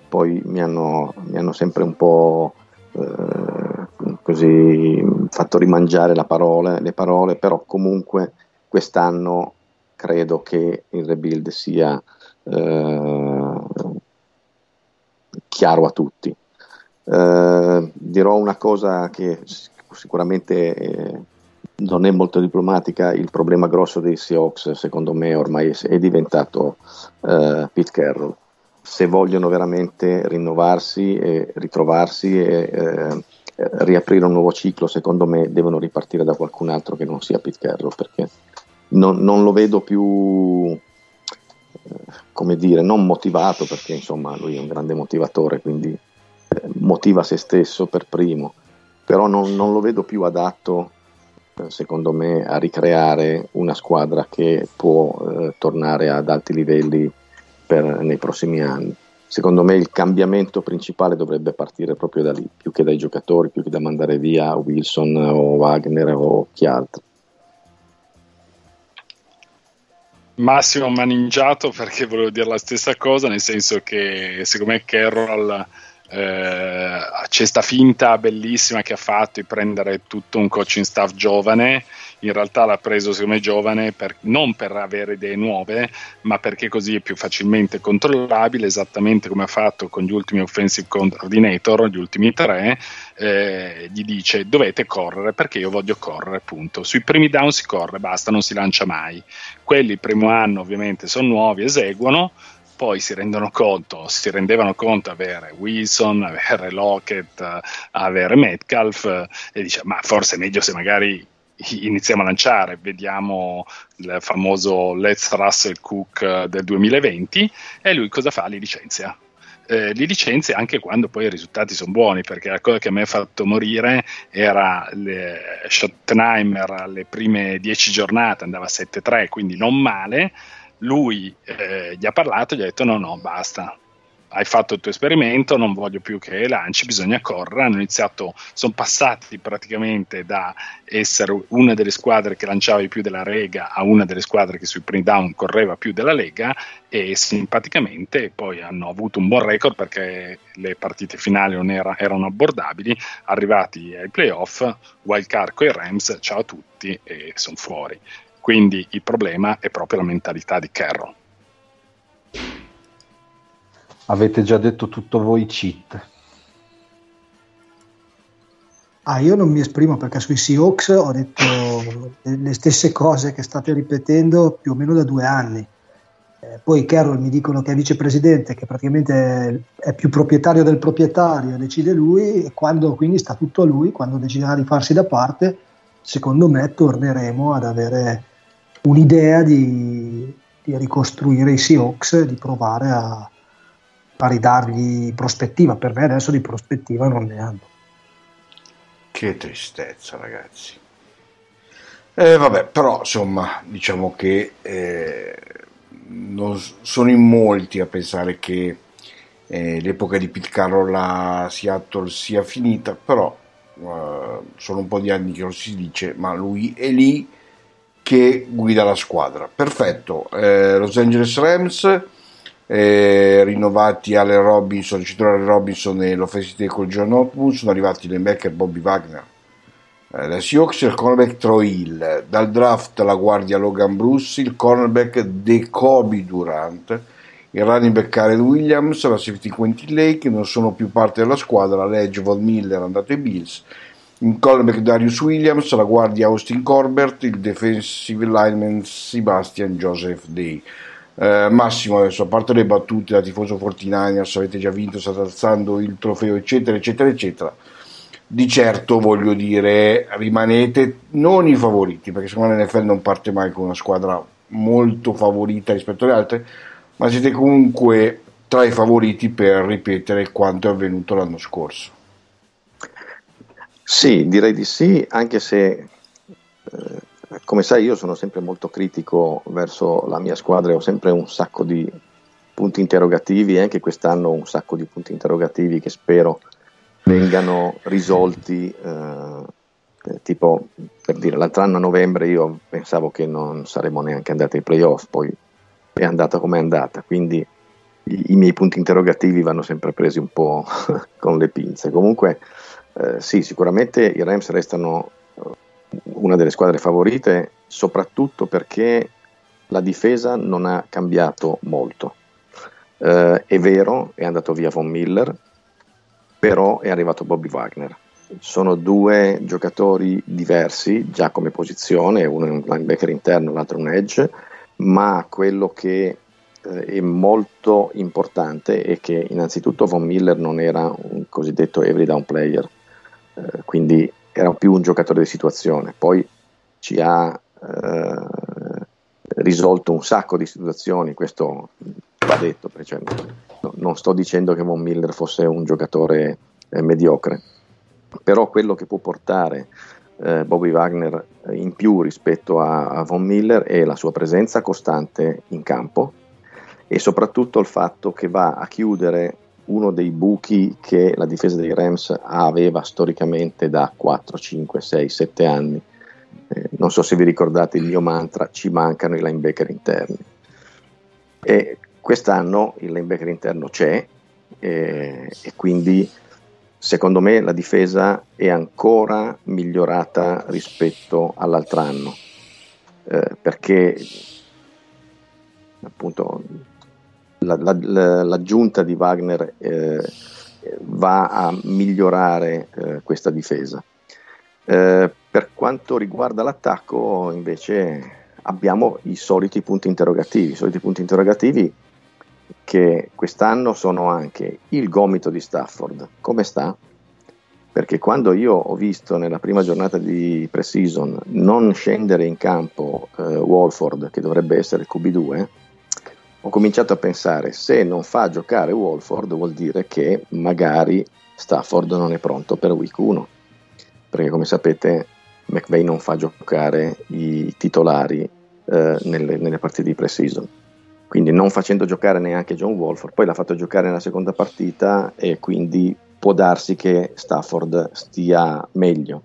poi mi hanno, mi hanno sempre un po' eh, così fatto rimangiare parola, le parole, però comunque quest'anno credo che il rebuild sia eh, chiaro a tutti. Eh, dirò una cosa che sicuramente eh, non è molto diplomatica, il problema grosso dei Seahawks secondo me ormai è diventato uh, Pete Carroll. Se vogliono veramente rinnovarsi e ritrovarsi e, eh, riaprire un nuovo ciclo, secondo me devono ripartire da qualcun altro che non sia Pete Carroll, perché non, non lo vedo più, eh, come dire, non motivato, perché insomma lui è un grande motivatore, quindi eh, motiva se stesso per primo, però non, non lo vedo più adatto eh, secondo me a ricreare una squadra che può eh, tornare ad alti livelli per, nei prossimi anni. Secondo me il cambiamento principale dovrebbe partire proprio da lì, più che dai giocatori, più che da mandare via Wilson o Wagner o chi altro. Massimo maningiato perché volevo dire la stessa cosa, nel senso che secondo me Carroll eh, c'è sta finta bellissima che ha fatto di prendere tutto un coaching staff giovane. In realtà l'ha preso secondo giovane per, non per avere idee nuove ma perché così è più facilmente controllabile esattamente come ha fatto con gli ultimi offensive coordinator gli ultimi tre. Eh, gli dice dovete correre perché io voglio correre punto. Sui primi down si corre basta non si lancia mai quelli il primo anno ovviamente sono nuovi eseguono poi si rendono conto, si rendevano conto avere Wilson, avere Lockett, avere Metcalf e dice ma forse è meglio se magari iniziamo a lanciare, vediamo il famoso Let's Russell Cook del 2020 e lui cosa fa? Li licenzia. Eh, li licenzia anche quando poi i risultati sono buoni, perché la cosa che me ha fatto morire era Schottenheimer alle prime 10 giornate andava a 7-3, quindi non male, lui eh, gli ha parlato gli ha detto no no basta hai fatto il tuo esperimento, non voglio più che lanci, bisogna correre. Hanno iniziato, sono passati praticamente da essere una delle squadre che lanciava di più della Lega a una delle squadre che sui primi down correva più della Lega e simpaticamente poi hanno avuto un buon record perché le partite finali non era, erano abbordabili. Arrivati ai playoff, Wildcard e Rams, ciao a tutti e sono fuori. Quindi il problema è proprio la mentalità di Carroll. Avete già detto tutto voi cheat. Ah, io non mi esprimo perché sui Seahawks ho detto le stesse cose che state ripetendo più o meno da due anni. Eh, poi Carroll mi dicono che è vicepresidente, che praticamente è più proprietario del proprietario, decide lui e quando quindi sta tutto a lui, quando deciderà di farsi da parte, secondo me torneremo ad avere un'idea di, di ricostruire i Seahawks, di provare a, a ridargli prospettiva. Per me adesso di prospettiva non ne hanno. Che tristezza, ragazzi. Eh, vabbè, però insomma, diciamo che eh, non sono in molti a pensare che eh, l'epoca di Pete Carroll a Seattle sia finita, però eh, sono un po' di anni che lo si dice, ma lui è lì che guida la squadra. Perfetto, eh, Los Angeles Rams eh, rinnovati Allen Robinson, titolare Robinson e l'offensive tackle John Hopwood, sono arrivati l'Embecker Bobby Wagner. La Seahawks il cornerback Troy Hill, dal draft la guardia Logan Bruce, il cornerback De Kobe Durant, il running back Karen Williams, la safety Quentin Lake, non sono più parte della squadra, l'edge Von Miller andato ai Bills, il cornerback Darius Williams, la guardia Austin Corbett, il defensive lineman Sebastian Joseph Day. Eh, Massimo adesso a parte le battute da tifoso 49ers avete già vinto state alzando il trofeo eccetera eccetera eccetera di certo voglio dire rimanete non i favoriti perché secondo me l'NFL non parte mai con una squadra molto favorita rispetto alle altre ma siete comunque tra i favoriti per ripetere quanto è avvenuto l'anno scorso sì direi di sì anche se eh, come sai io sono sempre molto critico verso la mia squadra e ho sempre un sacco di punti interrogativi e anche quest'anno un sacco di punti interrogativi che spero vengano risolti eh, eh, tipo per dire l'altro anno a novembre io pensavo che non saremmo neanche andati ai playoff poi è andata come è andata quindi i, i miei punti interrogativi vanno sempre presi un po' *laughs* con le pinze. Comunque eh, sì sicuramente i Rams restano una delle squadre favorite, soprattutto perché la difesa non ha cambiato molto. Eh, è vero, è andato via Von Miller, però è arrivato Bobby Wagner. Sono due giocatori diversi già come posizione, uno è un linebacker interno, l'altro un edge, ma quello che eh, è molto importante è che innanzitutto Von Miller non era un cosiddetto every down player, eh, quindi era più un giocatore di situazione. Poi ci ha eh, risolto un sacco di situazioni, questo va detto, cioè, no, non sto dicendo che Von Miller fosse un giocatore eh, mediocre, però quello che può portare eh, Bobby Wagner in più rispetto a, a Von Miller è la sua presenza costante in campo e soprattutto il fatto che va a chiudere uno dei buchi che la difesa dei Rams aveva storicamente da 4, 5, 6, 7 anni. Eh, non so se vi ricordate il mio mantra, ci mancano i linebacker interni. E quest'anno il linebacker interno c'è eh, e quindi secondo me la difesa è ancora migliorata rispetto all'altro anno eh, perché appunto la, la, l'aggiunta di Wagner eh, va a migliorare eh, questa difesa. Eh, per quanto riguarda l'attacco, invece, abbiamo i soliti punti interrogativi. I soliti punti interrogativi che quest'anno sono anche il gomito di Stafford. Come sta? Perché quando io ho visto nella prima giornata di pre-season non scendere in campo eh, Wolford, che dovrebbe essere il QB2, ho cominciato a pensare se non fa giocare Wolford vuol dire che magari Stafford non è pronto per week 1 perché come sapete McVeigh non fa giocare i titolari eh, nelle, nelle, partite di pre-season. Quindi non facendo giocare neanche John Wolford poi l'ha fatto giocare nella seconda partita e quindi può darsi che Stafford stia meglio.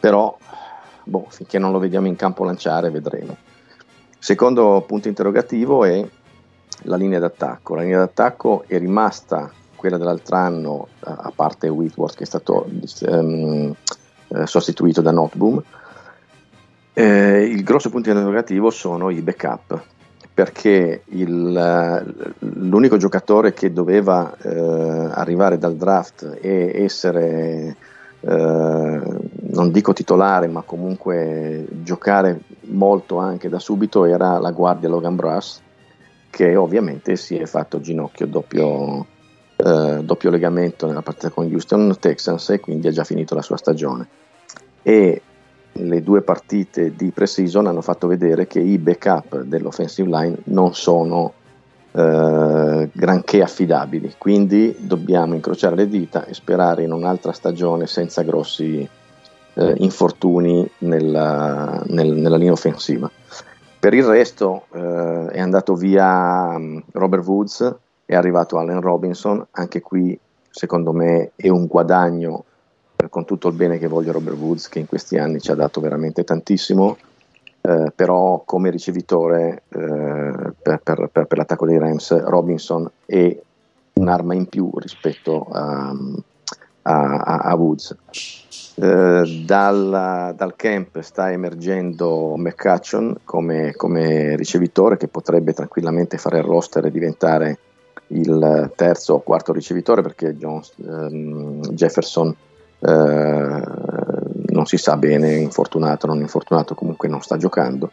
Però boh, finché non lo vediamo in campo lanciare vedremo. Secondo punto interrogativo è la linea d'attacco. La linea d'attacco è rimasta quella dell'altro anno, eh, a parte Whitworth che è stato um, sostituito da Noteboom. Eh, il grosso punto interrogativo sono i backup, perché il, l'unico giocatore che doveva eh, arrivare dal draft e essere, eh, non dico titolare, ma comunque giocare molto anche da subito era la guardia Logan Brass che ovviamente si è fatto ginocchio doppio, eh, doppio legamento nella partita con Houston Texans e quindi ha già finito la sua stagione. E le due partite di pre-season hanno fatto vedere che i backup dell'offensive line non sono eh, granché affidabili, quindi dobbiamo incrociare le dita e sperare in un'altra stagione senza grossi eh, infortuni nella, nel, nella linea offensiva. Per il resto eh, è andato via um, Robert Woods, è arrivato Allen Robinson, anche qui secondo me è un guadagno con tutto il bene che voglio Robert Woods che in questi anni ci ha dato veramente tantissimo, eh, però come ricevitore eh, per, per, per, per, l'attacco dei Rams Robinson è un'arma in più rispetto a, a, a Woods. Eh, dal, dal, camp sta emergendo McCutcheon come, come, ricevitore che potrebbe tranquillamente fare il roster e diventare il terzo o quarto ricevitore perché Jones, ehm, Jefferson eh, non si sa bene, infortunato o non infortunato, comunque non sta giocando.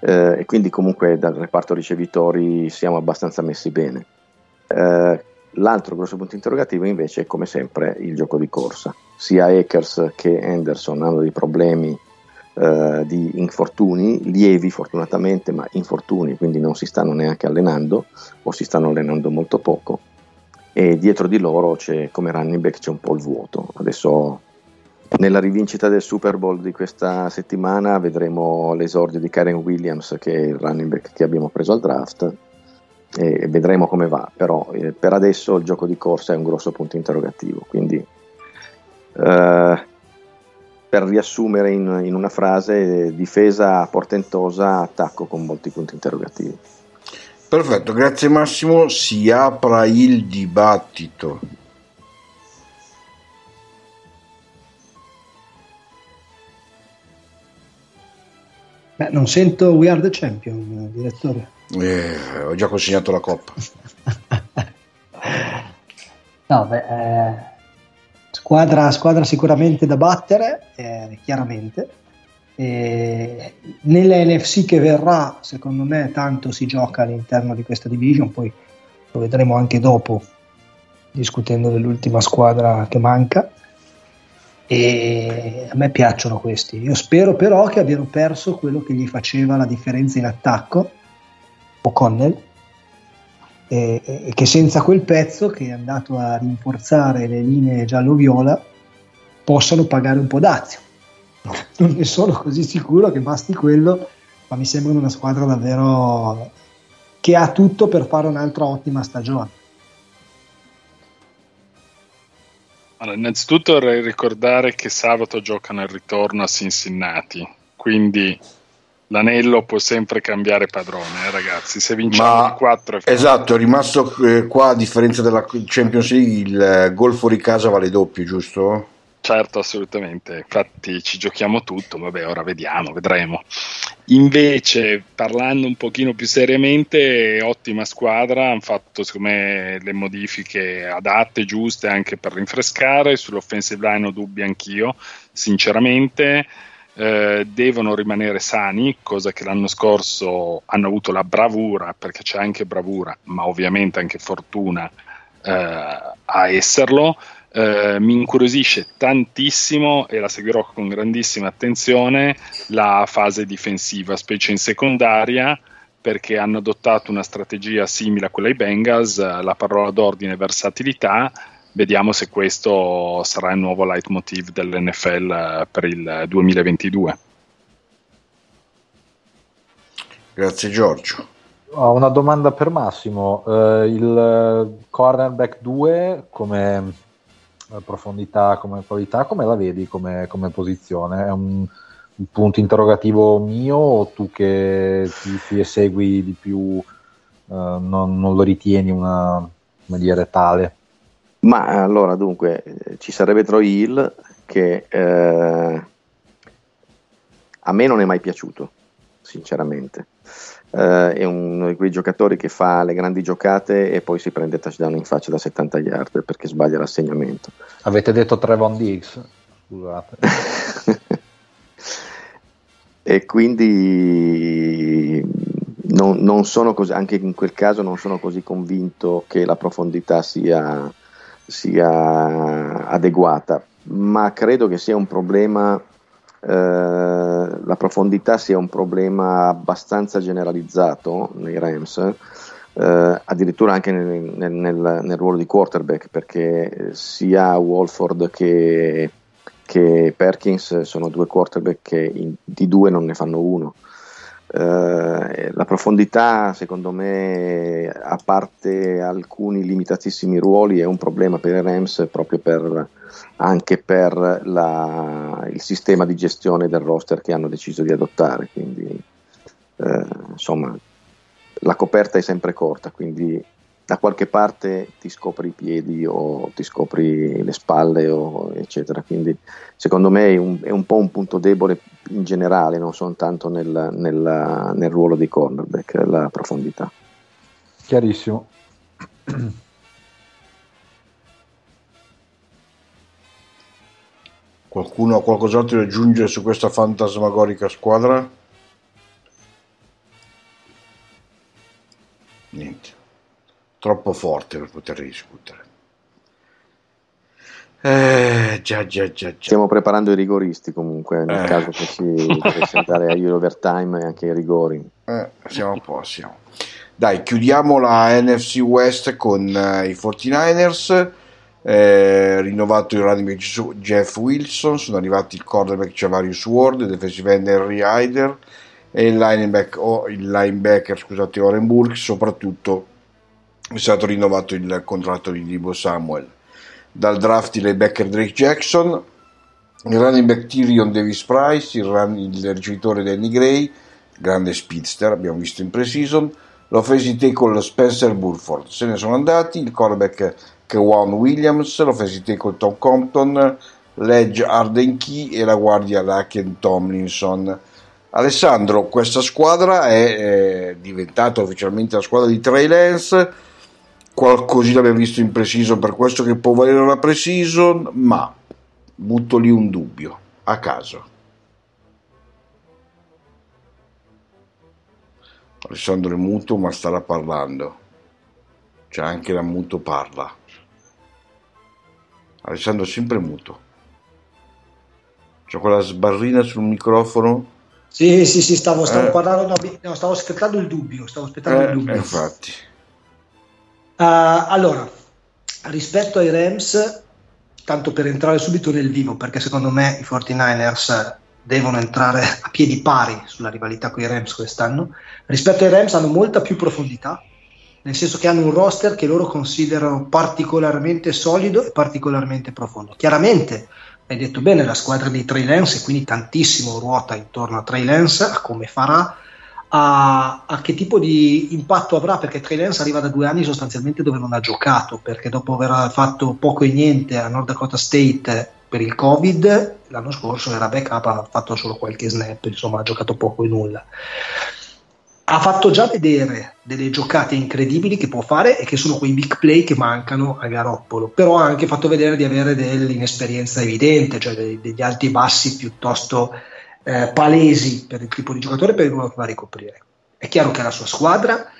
Eh, e quindi comunque dal reparto ricevitori siamo abbastanza messi bene. Eh, L'altro grosso punto interrogativo invece è come sempre il gioco di corsa. Sia Akers che Anderson hanno dei problemi eh, di infortuni, lievi fortunatamente, ma infortuni, quindi non si stanno neanche allenando o si stanno allenando molto poco. E dietro di loro c'è come running back c'è un po' il vuoto. Adesso nella rivincita del Super Bowl di questa settimana vedremo l'esordio di Karen Williams, che è il running back che abbiamo preso al draft e vedremo come va, però eh, per adesso il gioco di corsa è un grosso punto interrogativo, quindi eh, per riassumere in, in, una frase, difesa portentosa, attacco con molti punti interrogativi. Perfetto, grazie Massimo, si apra il dibattito. Beh, non sento We Are the Champion, direttore. Eh, ho già consegnato la coppa. *laughs* no, beh, eh, squadra, squadra, sicuramente da battere, eh, chiaramente. E NFC che verrà, secondo me, tanto si gioca all'interno di questa division, poi lo vedremo anche dopo, discutendo dell'ultima squadra che manca. e a me piacciono questi. Io spero però che abbiano perso quello che gli faceva la differenza in attacco, O'Connell, e, e che senza quel pezzo che è andato a rinforzare le linee giallo-viola possano pagare un po' dazio. Non ne sono così sicuro che basti quello, ma mi sembra una squadra davvero che ha tutto per fare un'altra ottima stagione. Allora, innanzitutto vorrei ricordare che sabato giocano il ritorno a Cincinnati, quindi l'anello può sempre cambiare padrone, eh, ragazzi. Se vinciamo Ma- di 4 è Esatto, è rimasto eh, qua a differenza della Champions League il eh, gol fuori casa vale doppio, giusto? Certo, assolutamente. Infatti ci giochiamo tutto, vabbè, ora vediamo, vedremo. Invece, parlando un pochino più seriamente, ottima squadra, hanno fatto me le modifiche adatte, giuste anche per rinfrescare, sull'offensive line ho dubbi anch'io, sinceramente. Eh, devono rimanere sani, cosa che l'anno scorso hanno avuto la bravura, perché c'è anche bravura, ma ovviamente anche fortuna eh, a esserlo. Eh, mi incuriosisce tantissimo e la seguirò con grandissima attenzione la fase difensiva, specie in secondaria, perché hanno adottato una strategia simile a quella ai Bengals, eh, la parola d'ordine versatilità. Vediamo se questo sarà il nuovo leitmotiv dell'NFL eh, per il 2022. Grazie Giorgio. Ho una domanda per Massimo. Eh, il cornerback 2 come eh, profondità, come qualità, come la vedi come, come posizione? È un, un punto interrogativo mio o tu che ti, segui di più eh, non, non, lo ritieni una, come dire, tale? Ma allora dunque ci sarebbe Troy Hill che eh, a me non è mai piaciuto, sinceramente. Uh, è uno di quei giocatori che fa le grandi giocate e poi si prende touchdown in faccia da 70 yard perché sbaglia l'assegnamento. Avete detto Trevon Diggs? Scusate. *laughs* e quindi non, non, sono così, anche in quel caso non sono così convinto che la profondità sia, sia adeguata, ma credo che sia un problema eh, la profondità sia un problema abbastanza generalizzato nei Rams, eh, addirittura anche nel, nel, nel, nel, ruolo di quarterback, perché sia Wolford che, che Perkins sono due quarterback che in, di due non ne fanno uno. Uh, la profondità, secondo me, a parte alcuni limitatissimi ruoli, è un problema per i Rams proprio per, anche per la, il sistema di gestione del roster che hanno deciso di adottare. Quindi, uh, insomma, la coperta è sempre corta, quindi da qualche parte ti scopri i piedi o ti scopri le spalle, o, eccetera. Quindi, secondo me, è un, è un po' un punto debole in generale, non soltanto nel, nel, nel ruolo di cornerback, la profondità. Chiarissimo. Qualcuno ha qualcos'altro da aggiungere su questa fantasmagorica squadra? Troppo forte per poter discutere. Eh, già, già, già, già. Stiamo preparando i rigoristi comunque, nel eh. caso che si dovesse andare agli overtime e anche ai rigori. Eh, siamo un po', siamo. Dai, chiudiamo la NFC West con uh, i 49ers. Eh, rinnovato il running back Jeff Wilson, sono arrivati il cornerback Javarius Ward, il defensive end Henry Hyder e il linebacker, oh, il linebacker scusate, Oren Burke, soprattutto è stato rinnovato il contratto di Dibo Samuel dal draft il linebacker Drake Jackson, il running back Tyrion Davis Price, il, run, il ricevitore Danny Gray, grande speedster, abbiamo visto in pre-season, l'offensive tackle Spencer Burford, se ne sono andati, il cornerback Kewan Williams, l'offensive tackle Tom Compton, l'edge Arden Key e la guardia Laken Tomlinson. Alessandro, questa squadra è eh, diventata ufficialmente la squadra di Trey Lance, qualcosina abbiamo visto in preciso per questo che può valere la precision, ma butto lì un dubbio a caso. Alessandro è muto ma starà parlando. C'è anche la muto parla. Alessandro è sempre muto. C'ho quella sbarrina sul microfono. Sì, sì, sì, stavo, stavo Eh. parlando, no, stavo aspettando il dubbio, stavo aspettando il Eh, dubbio. infatti. Uh, allora, rispetto ai Rams, tanto per entrare subito nel vivo, perché secondo me i 49ers devono entrare a piedi pari sulla rivalità con i Rams quest'anno, rispetto ai Rams hanno molta più profondità, nel senso che hanno un roster che loro considerano particolarmente solido e particolarmente profondo. Chiaramente, hai detto bene, la squadra dei Trey Lance e quindi tantissimo ruota intorno a Trey Lance, a come farà, a, a che tipo di impatto avrà perché Trey Lance arriva da due anni sostanzialmente dove non ha giocato perché dopo aver fatto poco e niente a North Dakota State per il Covid l'anno scorso era backup ha fatto solo qualche snap insomma ha giocato poco e nulla. Ha fatto già vedere delle giocate incredibili che può fare e che sono quei big play che mancano a Garoppolo però ha anche fatto vedere di avere dell'inesperienza evidente cioè degli alti e bassi piuttosto eh, palesi per il tipo di giocatore per il ruolo che va a ricoprire. È chiaro che la sua squadra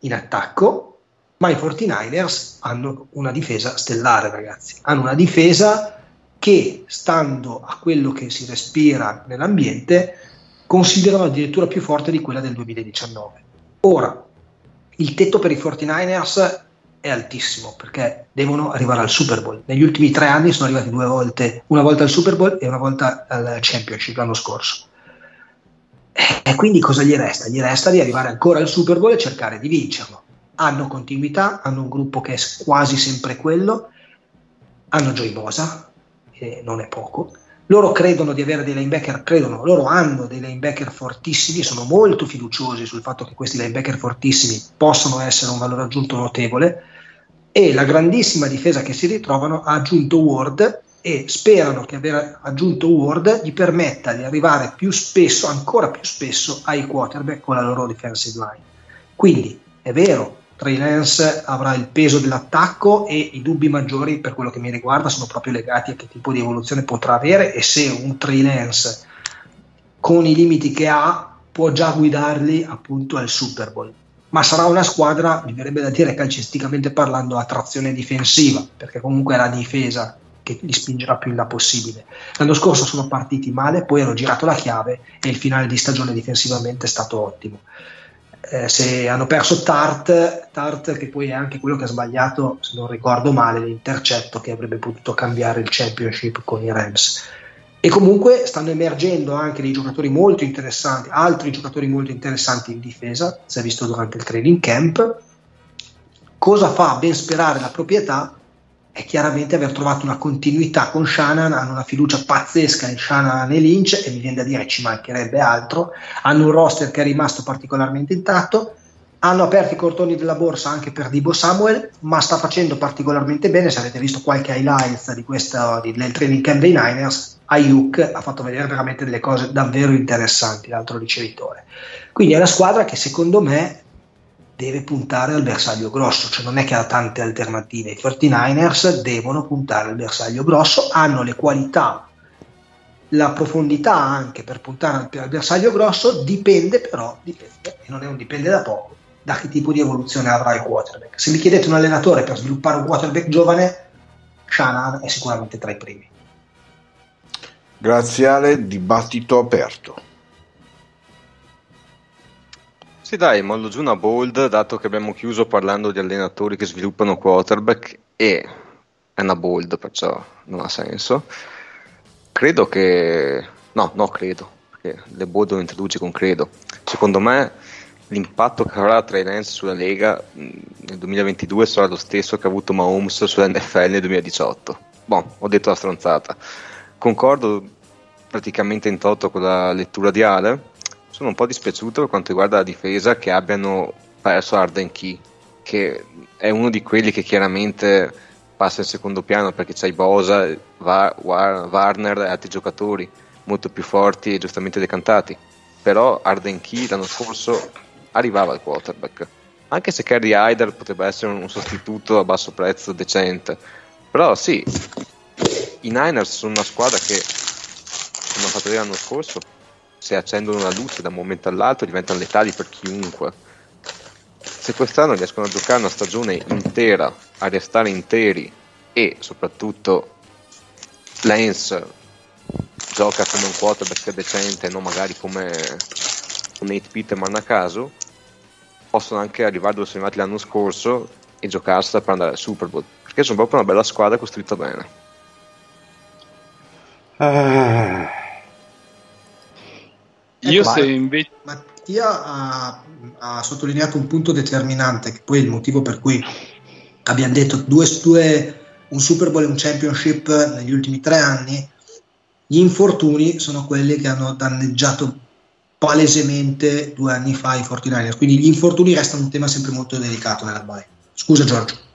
in attacco, ma i 49ers hanno una difesa stellare, ragazzi. Hanno una difesa che, stando a quello che si respira nell'ambiente, considerano addirittura più forte di quella del 2019. Ora, il tetto per i 49ers è altissimo perché devono arrivare al Super Bowl. Negli ultimi tre anni sono arrivati due volte, una volta al Super Bowl e una volta al Championship l'anno scorso. E quindi cosa gli resta? Gli resta di arrivare ancora al Super Bowl e cercare di vincerlo. Hanno continuità, hanno un gruppo che è quasi sempre quello, hanno Joy Bosa, che non è poco. Loro credono di avere dei linebacker, credono, loro hanno dei linebacker fortissimi, sono molto fiduciosi sul fatto che questi linebacker fortissimi possano essere un valore aggiunto notevole e la grandissima difesa che si ritrovano ha aggiunto Ward e sperano che aver aggiunto Ward gli permetta di arrivare più spesso, ancora più spesso, ai quarterback con la loro defensive line. Quindi è vero, Trey Lance avrà il peso dell'attacco e i dubbi maggiori per quello che mi riguarda sono proprio legati a che tipo di evoluzione potrà avere e se un Trey Lance con i limiti che ha può già guidarli appunto al Super Bowl ma sarà una squadra, mi verrebbe da dire calcisticamente parlando, a trazione difensiva, perché comunque è la difesa che li spingerà più in là possibile. L'anno scorso sono partiti male, poi hanno girato la chiave e il finale di stagione difensivamente è stato ottimo. Eh, se hanno perso Tart, Tart che poi è anche quello che ha sbagliato, se non ricordo male, l'intercetto che avrebbe potuto cambiare il championship con i Rams. E comunque stanno emergendo anche dei giocatori molto interessanti, altri giocatori molto interessanti in difesa, si è visto durante il training camp. Cosa fa ben sperare la proprietà? È chiaramente aver trovato una continuità con Shannon, hanno una fiducia pazzesca in Shannon e Lynch e mi viene da dire ci mancherebbe altro, hanno un roster che è rimasto particolarmente intatto, hanno aperto i cortoni della borsa anche per Dibo Samuel, ma sta facendo particolarmente bene. Se avete visto qualche highlights di questo, di, del training camp dei Niners, Ayuk ha fatto vedere veramente delle cose davvero interessanti, l'altro ricevitore. Quindi è una squadra che secondo me deve puntare al bersaglio grosso, cioè non è che ha tante alternative. I 49ers devono puntare al bersaglio grosso, hanno le qualità, la profondità anche per puntare al bersaglio grosso, dipende però, dipende, e non è un dipende da poco, da che tipo di evoluzione avrà il quarterback. Se mi chiedete un allenatore per sviluppare un quarterback giovane, Shanahan è sicuramente tra i primi. Grazie Ale, dibattito aperto. Sì dai, mollo giù una bold, dato che abbiamo chiuso parlando di allenatori che sviluppano quarterback e è una bold, perciò non ha senso. Credo che... no, no credo, perché le bold lo introduci con credo. Secondo me l'impatto che avrà Trey Lance sulla Lega mh, nel 2022 sarà lo stesso che ha avuto Mahomes sull'NFL nel 2018. Boh, ho detto la stronzata. Concordo praticamente in toto con la lettura di Ale. Sono un po' dispiaciuto per quanto riguarda la difesa che abbiano perso Arden Key, che è uno di quelli che chiaramente passa in secondo piano perché c'hai Bosa, Va- War- Warner e altri giocatori molto più forti e giustamente decantati. Però Arden Key l'anno scorso arrivava al quarterback. Anche se Kerry Hyder potrebbe essere un sostituto a basso prezzo decente. Però sì, i Niners sono una squadra che, come hanno fatto vedere l'anno scorso, se accendono una luce da un momento all'altro diventano letali per chiunque. Se quest'anno riescono a giocare una stagione intera, a restare interi e soprattutto Lance gioca come un quarterback decente, non magari come un 8 Peterman a caso, possono anche arrivare dove sono arrivati l'anno scorso e giocarsela per andare al Super Bowl, perché sono proprio una bella squadra costruita bene. Ah. Io Ecco, se ma- invece... Mattia ha, ha sottolineato un punto determinante, che poi è il motivo per cui abbiamo detto due, due- un Super Bowl e un Championship negli ultimi tre anni. Gli infortuni sono quelli che hanno danneggiato palesemente due anni fa i 49ers. Quindi gli infortuni restano un tema sempre molto delicato nella Bay. Scusa Giorgio.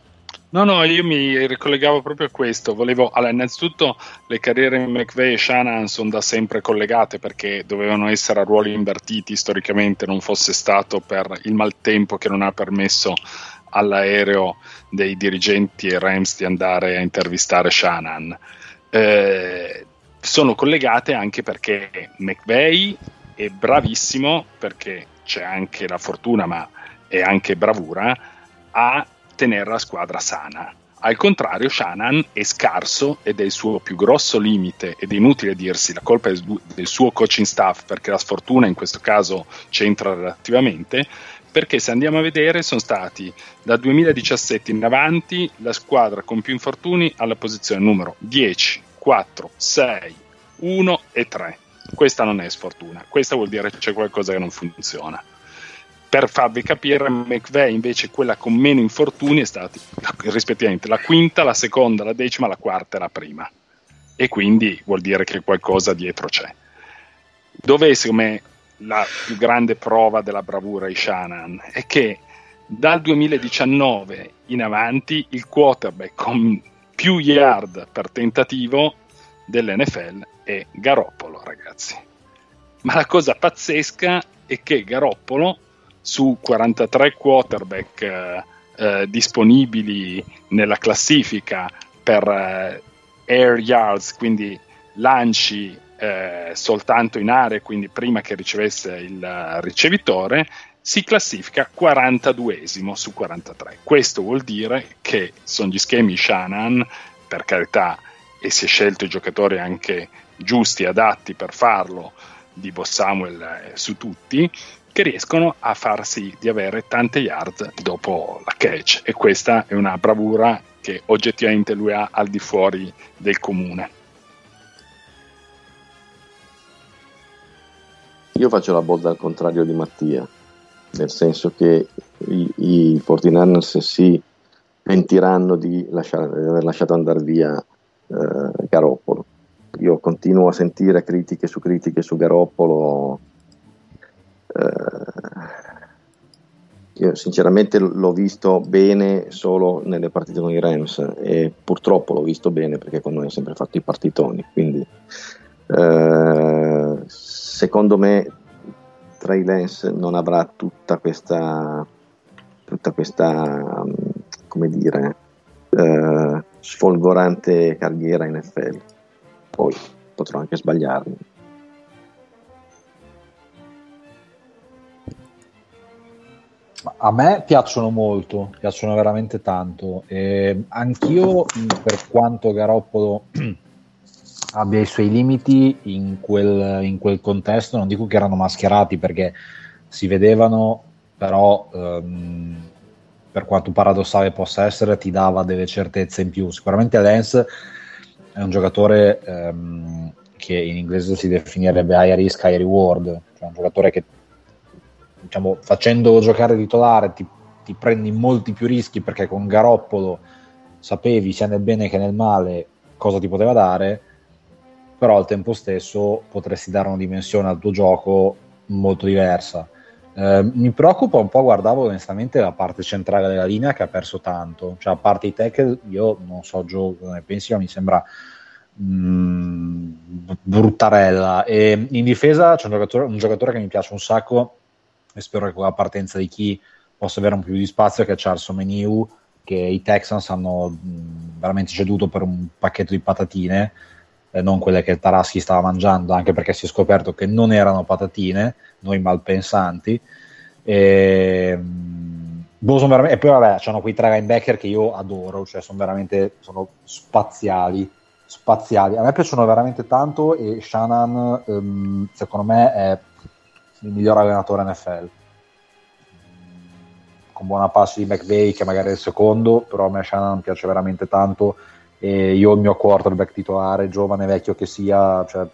No, no, io mi ricollegavo proprio a questo. Volevo, allora, innanzitutto le carriere McVeigh e Shanahan sono da sempre collegate perché dovevano essere a ruoli invertiti storicamente, non fosse stato per il maltempo che non ha permesso all'aereo dei dirigenti e Rams di andare a intervistare Shanahan. Eh, sono collegate anche perché McVeigh è bravissimo perché c'è anche la fortuna, ma è anche bravura a tenere la squadra sana. Al contrario, Shannon è scarso ed è il suo più grosso limite ed è inutile dirsi la colpa del suo coaching staff perché la sfortuna in questo caso c'entra relativamente. Perché se andiamo a vedere sono stati dal 2017 in avanti la squadra con più infortuni alla posizione numero 10, 4, 6, 1 e 3. Questa non è sfortuna, questa vuol dire che c'è qualcosa che non funziona per farvi capire, McVeigh invece quella con meno infortuni è stata rispettivamente la quinta, la seconda, la decima, la quarta e la prima. E quindi vuol dire che qualcosa dietro c'è. Dove secondo la più grande prova della bravura di Shannon? È che dal 2019 in avanti il quarterback con più yard per tentativo dell'NFL è Garoppolo, ragazzi. Ma la cosa pazzesca è che Garoppolo su 43 quarterback eh, eh, disponibili nella classifica per eh, air yards, quindi lanci eh, soltanto in area, quindi prima che ricevesse il ricevitore, si classifica 42esimo su 43. Questo vuol dire che sono gli schemi Shanahan, per carità, e si è scelto i giocatori anche giusti, adatti per farlo, di Bo Samuel eh, su tutti, che riescono a far sì di avere tante yard dopo la catch e questa è una bravura che oggettivamente lui ha al di fuori del comune. Io faccio la bolla al contrario di Mattia, nel senso che i, i 49ers si pentiranno di, lasciare, di aver lasciato andare via eh, Garoppolo. Io continuo a sentire critiche su critiche su Garoppolo. Eh, io sinceramente l'ho visto bene solo nelle partite con i Rams e purtroppo l'ho visto bene perché con noi ha sempre fatto i partitoni. Quindi eh, secondo me Trey Lance non avrà tutta questa, tutta questa um, come dire, eh, sfolgorante carriera in NFL. Poi potrò anche sbagliarmi. A me piacciono molto, piacciono veramente tanto. E anch'io, per quanto Garoppolo *clears throat* abbia i suoi limiti in quel, in quel contesto, non dico che erano mascherati perché si vedevano, però ehm, per quanto paradossale possa essere, ti dava delle certezze in più. Sicuramente Lance è un giocatore ehm, che in inglese si definirebbe high risk, high reward, cioè un giocatore che diciamo, facendo giocare titolare ti, ti prendi molti più rischi perché con Garoppolo sapevi sia nel bene che nel male cosa ti poteva dare, però al tempo stesso potresti dare una dimensione al tuo gioco molto diversa. Eh, mi preoccupa un po', guardavo onestamente la parte centrale della linea che ha perso tanto, cioè a parte i tackle, io non so Gio cosa ne pensi, ma mi sembra mh, bruttarella. E in difesa c'è un giocatore, un giocatore che mi piace un sacco e spero che con la partenza di chi possa avere un po' più di spazio che è Charles Omeniu che i Texans hanno veramente ceduto per un pacchetto di patatine eh, non quelle che Taraschi stava mangiando anche perché si è scoperto che non erano patatine noi malpensanti e, mh, sono veramente, e poi vabbè c'hanno quei tre linebacker che io adoro cioè sono veramente sono spaziali spaziali. A me piacciono veramente tanto e Shannon, um, secondo me, è il miglior allenatore NFL. Con buona pace di McVay, che magari è il secondo, però a me Shannon piace veramente tanto. E io il mio quarterback titolare, giovane, vecchio che sia, cioè,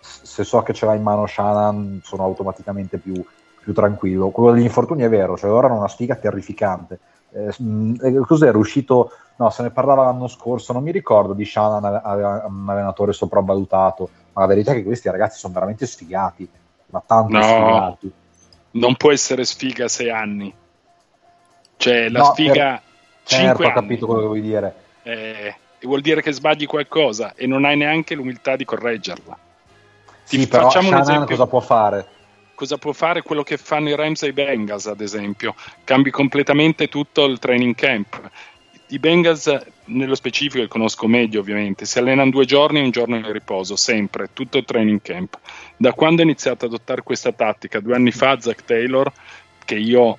se so che ce l'ha in mano Shannon, sono automaticamente più, più tranquillo. Quello degli infortuni è vero, cioè ora era una sfiga terrificante. Eh, cos'era uscito no, se ne parlava l'anno scorso, non mi ricordo di Shannon un allenatore sopravvalutato, ma la verità è che questi ragazzi sono veramente sfigati, ma tanto no, sfigati. Non può essere sfiga sei anni. Cioè, la No, sfiga... per- cinque Certo, ho anni. capito quello che vuoi dire. Eh, vuol dire che sbagli qualcosa e non hai neanche l'umiltà di correggerla. Ti Sì, però facciamo un Shannon esempio. cosa può fare? cosa può fare quello che fanno i Rams e i Bengals, ad esempio. Cambi completamente tutto il training camp. I Bengals, nello specifico, li conosco meglio ovviamente, si allenano due giorni e un giorno di riposo, sempre, tutto il training camp. Da quando ha iniziato ad adottare questa tattica, due anni fa, Zach Taylor, che io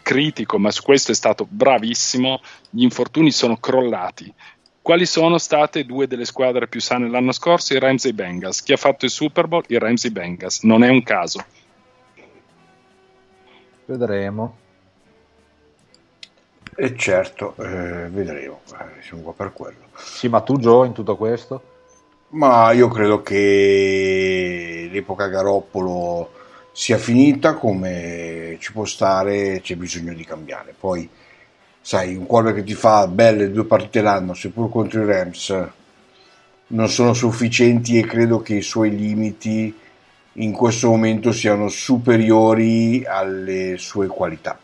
critico, ma su questo è stato bravissimo, gli infortuni sono crollati. Quali sono state due delle squadre più sane l'anno scorso? I Rams i Bengals. Chi ha fatto il Super Bowl? I Rams i Bengals. Non è un caso. Vedremo. E certo, eh, vedremo, eh, siamo qua per quello. Sì, ma tu Joe in tutto questo? Ma io credo che l'epoca Garoppolo sia finita, come ci può stare, c'è bisogno di cambiare. Poi, sai, un quarterback che ti fa belle due partite l'anno, seppur contro i Rams, non sono sufficienti e credo che i suoi limiti in questo momento siano superiori alle sue qualità,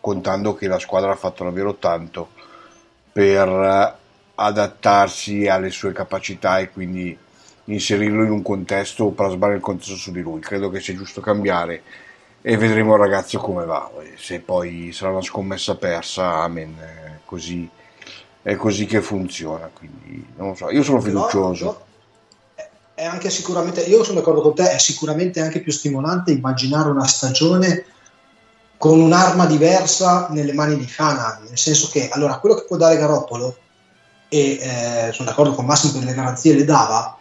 contando che la squadra ha fatto davvero tanto per adattarsi alle sue capacità e quindi inserirlo in un contesto o plasmare il contesto su di lui. Credo che sia giusto cambiare e vedremo il ragazzo come va. Se poi sarà una scommessa persa, amen, è così, è così che funziona. Quindi non lo so, io sono fiducioso. no, È anche sicuramente, io sono d'accordo con te, è sicuramente anche più stimolante immaginare una stagione con un'arma diversa nelle mani di Shanahan, nel senso che allora quello che può dare Garoppolo, e eh, sono d'accordo con Massimo che le garanzie le dava,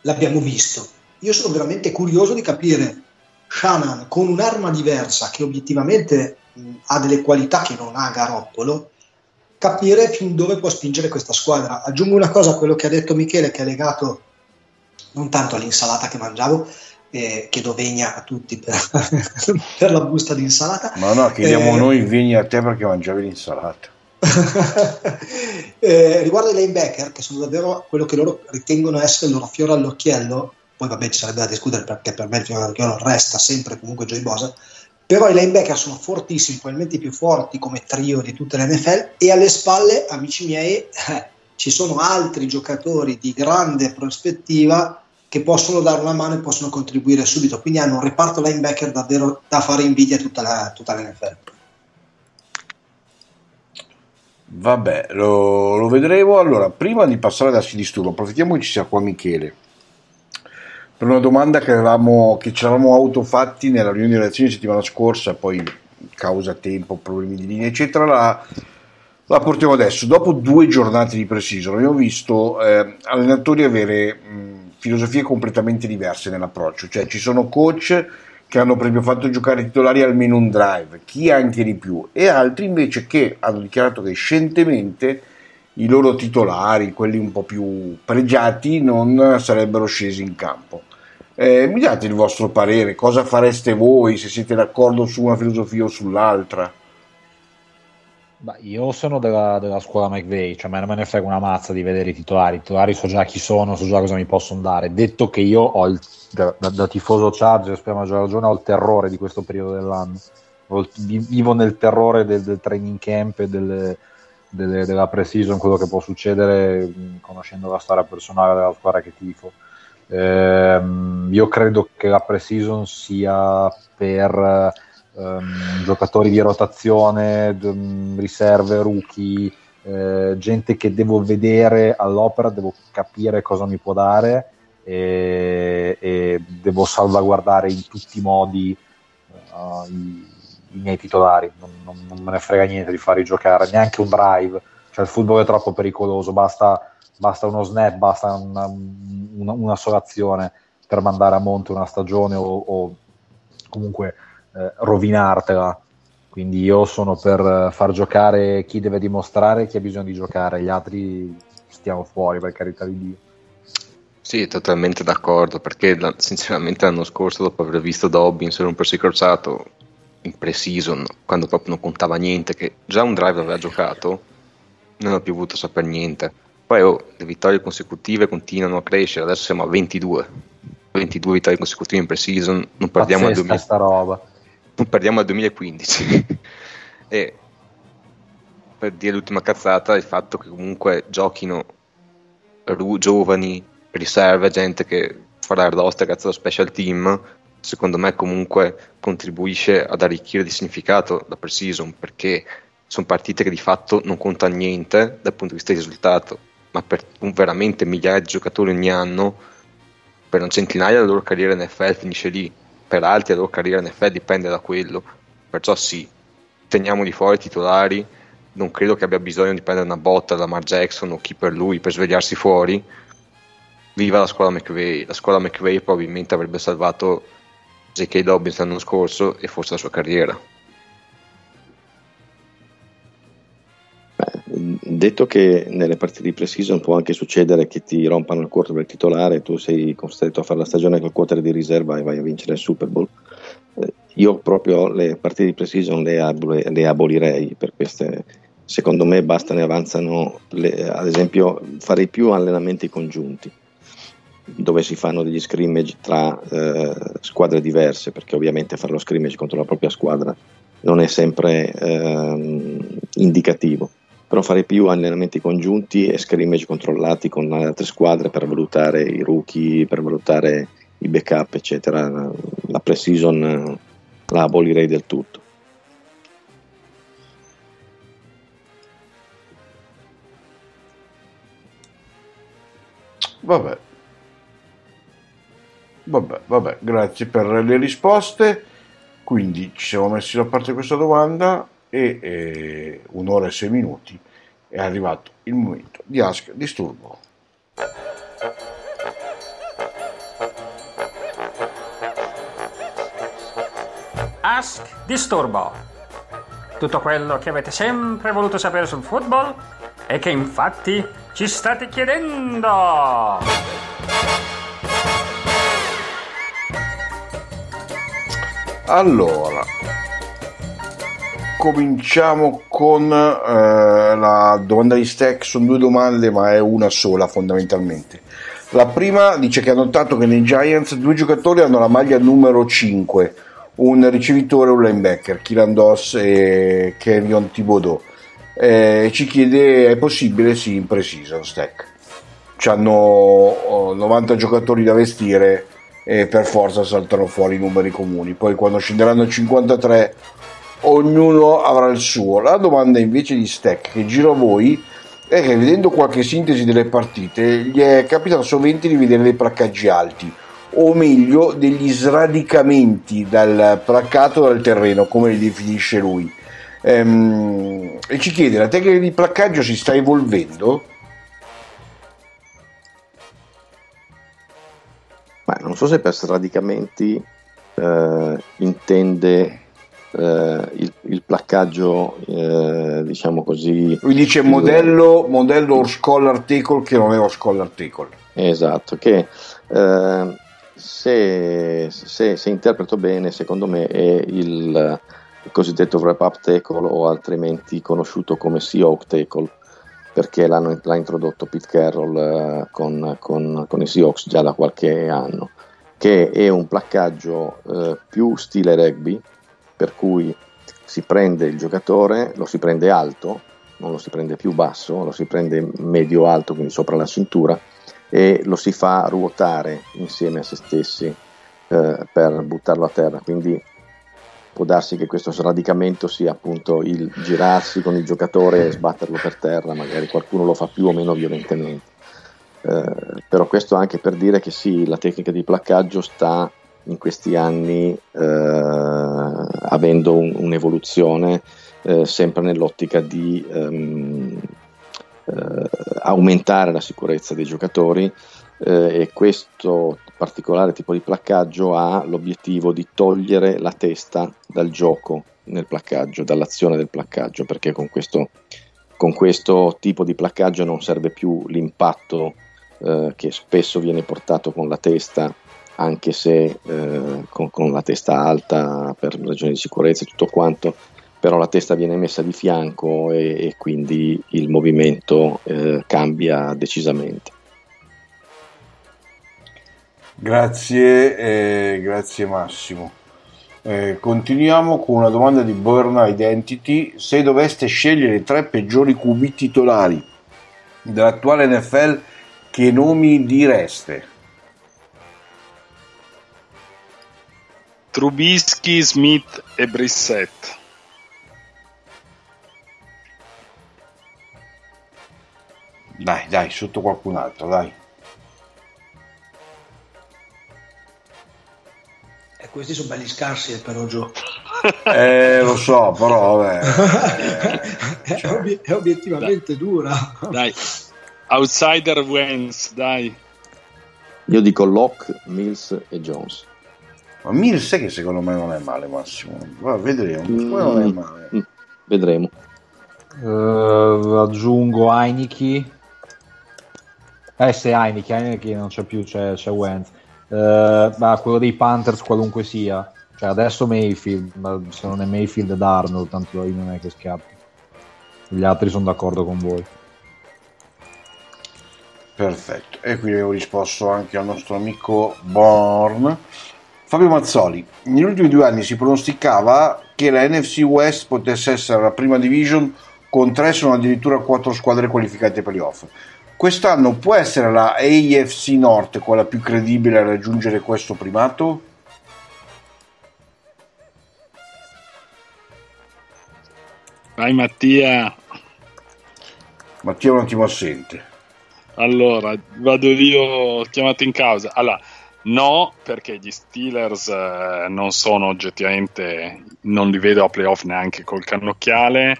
l'abbiamo visto. Io sono veramente curioso di capire Shanahan con un'arma diversa che obiettivamente mh, ha delle qualità che non ha Garoppolo, capire fin dove può spingere questa squadra. Aggiungo una cosa a quello che ha detto Michele, che è legato non tanto all'insalata che mangiavo, eh, che dovegna a tutti per, *laughs* per la busta di insalata. Ma no, chiediamo Eh, noi vieni a te perché mangiavi l'insalata. *laughs* Eh, riguardo ai linebacker, che sono davvero quello che loro ritengono essere il loro fiore all'occhiello, poi vabbè ci sarebbe da discutere perché per me il fiore all'occhiello resta sempre comunque Joey Bosa, però i linebacker sono fortissimi, probabilmente i più forti come trio di tutte le NFL e alle spalle, amici miei, eh, *laughs* ci sono altri giocatori di grande prospettiva che possono dare una mano e possono contribuire subito, quindi hanno un reparto linebacker davvero da fare invidia a tutta la, tutta la NFL. Vabbè, lo, lo vedremo. Allora, prima di passare da Sinisturo, approfittiamo che ci sia qua Michele per una domanda che, avevamo, che ci eravamo autofatti nella riunione di redazione settimana scorsa, poi causa tempo, problemi di linea, eccetera. La, la portiamo adesso. Dopo due giornate di precision, abbiamo visto eh, allenatori avere mh, filosofie completamente diverse nell'approccio, cioè ci sono coach che hanno proprio fatto giocare i titolari almeno un drive, chi anche di più, e altri invece che hanno dichiarato che scientemente i loro titolari, quelli un po' più pregiati, non sarebbero scesi in campo. Eh, mi date il vostro parere, cosa fareste voi se siete d'accordo su una filosofia o sull'altra? Beh, io sono della, della scuola McVeigh, cioè non me ne frega una mazza di vedere i titolari. I titolari so già chi sono, so già cosa mi possono dare. Detto che io ho il, da, da- tifoso Chargers, per maggior ragione, ho il terrore di questo periodo dell'anno. Ho vivo nel terrore del, del training camp e delle- delle- della pre-season, quello che può succedere mh, conoscendo la storia personale della squadra che tifo. Ehm, io credo che la pre-season sia per ehm, giocatori di rotazione, d- riserve, rookie, eh, gente che devo vedere all'opera, devo capire cosa mi può dare e, e devo salvaguardare in tutti i modi uh, i, i miei titolari. Non, non- non me ne frega niente di farli giocare, neanche un drive. Cioè il football è troppo pericoloso, basta, basta uno snap, basta una, una, una, sola azione per mandare a monte una stagione o, o comunque eh, rovinartela. Quindi io sono per far giocare chi deve dimostrare chi ha bisogno di giocare, gli altri stiamo fuori per carità di Dio. Sì, totalmente d'accordo, perché sinceramente l'anno scorso, dopo aver visto Dobbins rompersi crociato in pre-season, quando proprio non contava niente, che già un drive aveva giocato, non ho più voluto sapere niente. Poi oh, le vittorie consecutive continuano a crescere, adesso siamo a 22. 22 vittorie consecutive in pre-season, non perdiamo, al, 2000... non perdiamo al 2015. *laughs* e per dire l'ultima cazzata, il fatto che comunque giochino giovani, riserve, gente che farà il roster grazie allo special team, secondo me comunque contribuisce ad arricchire di significato la pre-season perché sono partite che di fatto non contano niente dal punto di vista del risultato, ma per un veramente migliaia di giocatori ogni anno, per un centinaio la loro carriera NFL finisce lì, per altri la loro carriera in NFL dipende da quello, perciò sì, teniamoli fuori titolari, non credo che abbia bisogno di prendere una botta da Lamar Jackson o chi per lui per svegliarsi fuori, viva la scuola McVay. La scuola McVay probabilmente avrebbe salvato J.K. Dobbins l'anno scorso e forse la sua carriera. Detto che nelle partite di pre-season può anche succedere che ti rompano il quarterback titolare e tu sei costretto a fare la stagione col quarter di riserva e vai a vincere il Super Bowl. Eh, io proprio le partite di pre-season le, ab- le abolirei per queste. Secondo me basta ne avanzano, le, ad esempio, farei più allenamenti congiunti dove si fanno degli scrimmage tra eh, squadre diverse, perché ovviamente fare lo scrimmage contro la propria squadra non è sempre eh, indicativo, però fare più allenamenti congiunti e scrimmage controllati con altre squadre per valutare i rookie, per valutare i backup, eccetera. La pre-season la abolirei del tutto. Vabbè, Vabbè, vabbè, grazie per le risposte. Quindi ci siamo messi da parte questa domanda e eh, un'ora e sei minuti è arrivato il momento di Ask Disturbo. Ask Disturbo. Tutto quello che avete sempre voluto sapere sul football e che infatti ci state chiedendo. Allora, cominciamo con eh, la domanda di Stack. Sono due domande, ma è una sola fondamentalmente. La prima dice che ha notato che nei Giants due giocatori hanno la maglia numero 5, un ricevitore e un linebacker, Kiran Doss e Kenyon Thibodeau. Eh, ci chiede, è possibile? Sì, in precision stack. Hanno 90 giocatori da vestire e per forza saltano fuori i numeri comuni. Poi quando scenderanno 53 ognuno avrà il suo. La domanda invece di Stack che giro a voi è che vedendo qualche sintesi delle partite gli è capitato sovente di vedere dei placcaggi alti o meglio degli sradicamenti dal placcato dal terreno come li definisce lui ehm, e ci chiede la tecnica di placcaggio si sta evolvendo Ma non so se per sradicamenti eh, intende eh, il, il, placcaggio, eh, diciamo così. Lui dice modello, modello or scholar tackle che non è or scholar tackle. Esatto, che eh, se, se, se, interpreto bene, secondo me è il, il cosiddetto wrap up tackle o altrimenti conosciuto come Seahawk tackle perché l'ha introdotto Pete Carroll eh, con, con, con, i Seahawks già da qualche anno, che è un placcaggio eh, più stile rugby, per cui si prende il giocatore, lo si prende alto, non lo si prende più basso, lo si prende medio alto, quindi sopra la cintura, e lo si fa ruotare insieme a se stessi eh, per buttarlo a terra. Quindi può darsi che questo sradicamento sia appunto il girarsi con il giocatore e sbatterlo per terra, magari qualcuno lo fa più o meno violentemente. Eh, però questo anche per dire che sì, la tecnica di placcaggio sta in questi anni eh, avendo un, un'evoluzione eh, sempre nell'ottica di, um, aumentare la sicurezza dei giocatori e questo particolare tipo di placcaggio ha l'obiettivo di togliere la testa dal gioco nel placcaggio, dall'azione del placcaggio, perché con questo, con questo tipo di placcaggio non serve più l'impatto eh, che spesso viene portato con la testa, anche se eh, con, con, la testa alta per ragioni di sicurezza e tutto quanto, però la testa viene messa di fianco e, e quindi il movimento eh, cambia decisamente. Grazie, eh, grazie Massimo. Eh, continuiamo con una domanda di Burn Identity. Se doveste scegliere i tre peggiori QB titolari dell'attuale NFL, che nomi direste? Trubisky, Smith e Brissett. Dai, dai, sotto qualcun altro, dai. questi sono belli scarsi eh, però Gio. *laughs* eh, lo so, però vabbè. *laughs* Eh, è, obiet- è, obiettivamente dai. dura. Dai, outsider wins, dai. Io dico Locke, Mills e Jones. Ma Mills è che secondo me non è male, Massimo. Va, vedremo. Mm, non è male. Mm, vedremo. Uh, aggiungo Heineken. Eh, se Heineken, Heineken non c'è più, c'è, c'è Wentz. Uh, ma quello dei Panthers qualunque sia cioè adesso Mayfield ma se non è Mayfield ed Arnold tanto io non è che scappi gli altri sono d'accordo con voi perfetto e qui avevo risposto anche al nostro amico Born Fabio Mazzoli negli ultimi due anni si pronosticava che la NFC West potesse essere la prima division con tre se non addirittura quattro squadre qualificate ai playoff Quest'anno può essere la AFC Norte quella più credibile a raggiungere questo primato? Vai Mattia. Mattia è un attimo assente. Allora, vado io chiamato in causa. Allora, no, perché gli Steelers eh, non sono oggettivamente, non li vedo a playoff neanche col cannocchiale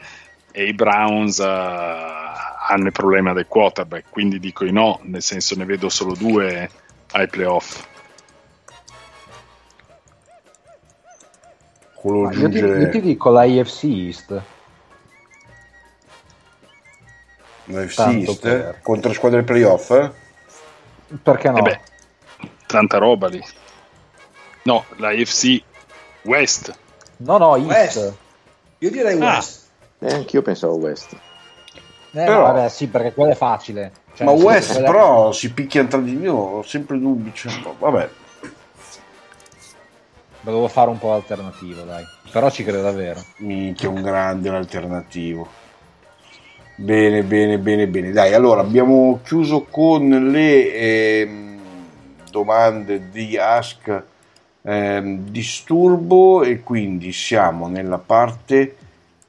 e i Browns uh, hanno il problema del quarterback, quindi dico di no, nel senso ne vedo solo due ai playoff. Io ti, io ti dico la AFC East. L'AFC East per... contro squadre playoff? Eh? Perché no? Eh beh, tanta roba lì. No, la AFC West. No, no, East. West. Io direi ah. West. Eh, anch'io pensavo West. Eh, però, vabbè, sì, perché quello è facile. Cioè, ma West quella... però si picchia tra di io, ho sempre dubbi. Cioè, vabbè. Dovevo fare un po' alternativo, dai. Però ci credo davvero. Minchia, un grande alternativo. Bene, bene, bene, bene. Dai, allora abbiamo chiuso con le eh, domande di Ask eh, Disturbo e quindi siamo nella parte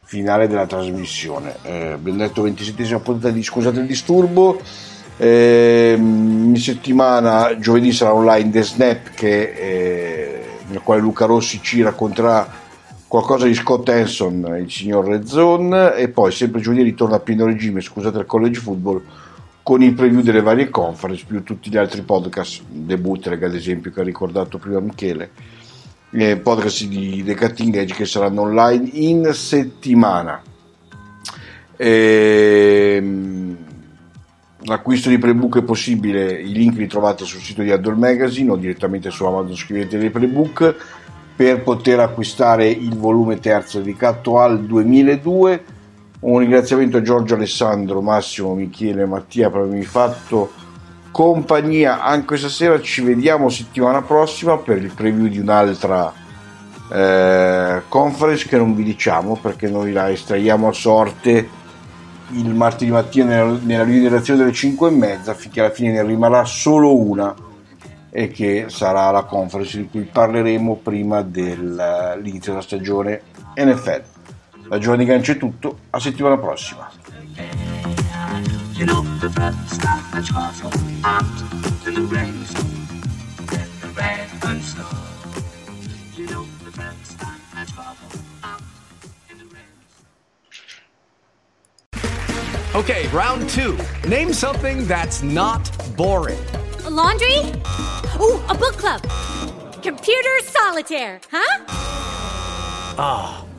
finale della trasmissione. Eh, abbiamo detto 27esima puntata di Scusate il disturbo. Eh, in settimana, giovedì sarà online The Snap che, eh, nel quale Luca Rossi ci racconterà qualcosa di Scott Hanson, il signor Red Zone e poi sempre giovedì ritorna a pieno regime, scusate il college football con il preview delle varie conference più tutti gli altri podcast, The Bootleg ad esempio che ha ricordato prima Michele eh, podcast di The Cutting Edge che saranno online in settimana. Ehm, l'acquisto di prebook è possibile, i link li trovate sul sito di Adore Magazine o direttamente su Amazon scrivete dei prebook per poter acquistare il volume terzo dedicato al 2002. Un ringraziamento a Giorgio Alessandro, Massimo, Michele Mattia per avermi fatto compagnia anche questa sera. Ci vediamo settimana prossima per il preview di un'altra eh, conference che non vi diciamo perché noi la estraiamo a sorte il martedì mattina nella, nella redazione delle 5 e mezza finché alla fine ne rimarrà solo una e che sarà la conference di cui parleremo prima dell'inizio della stagione NFL. Da Giovanni Gancio è tutto, a settimana prossima. Okay, round two. Name something that's not boring. A laundry? Ooh, a book club. Computer solitaire, huh? Ah,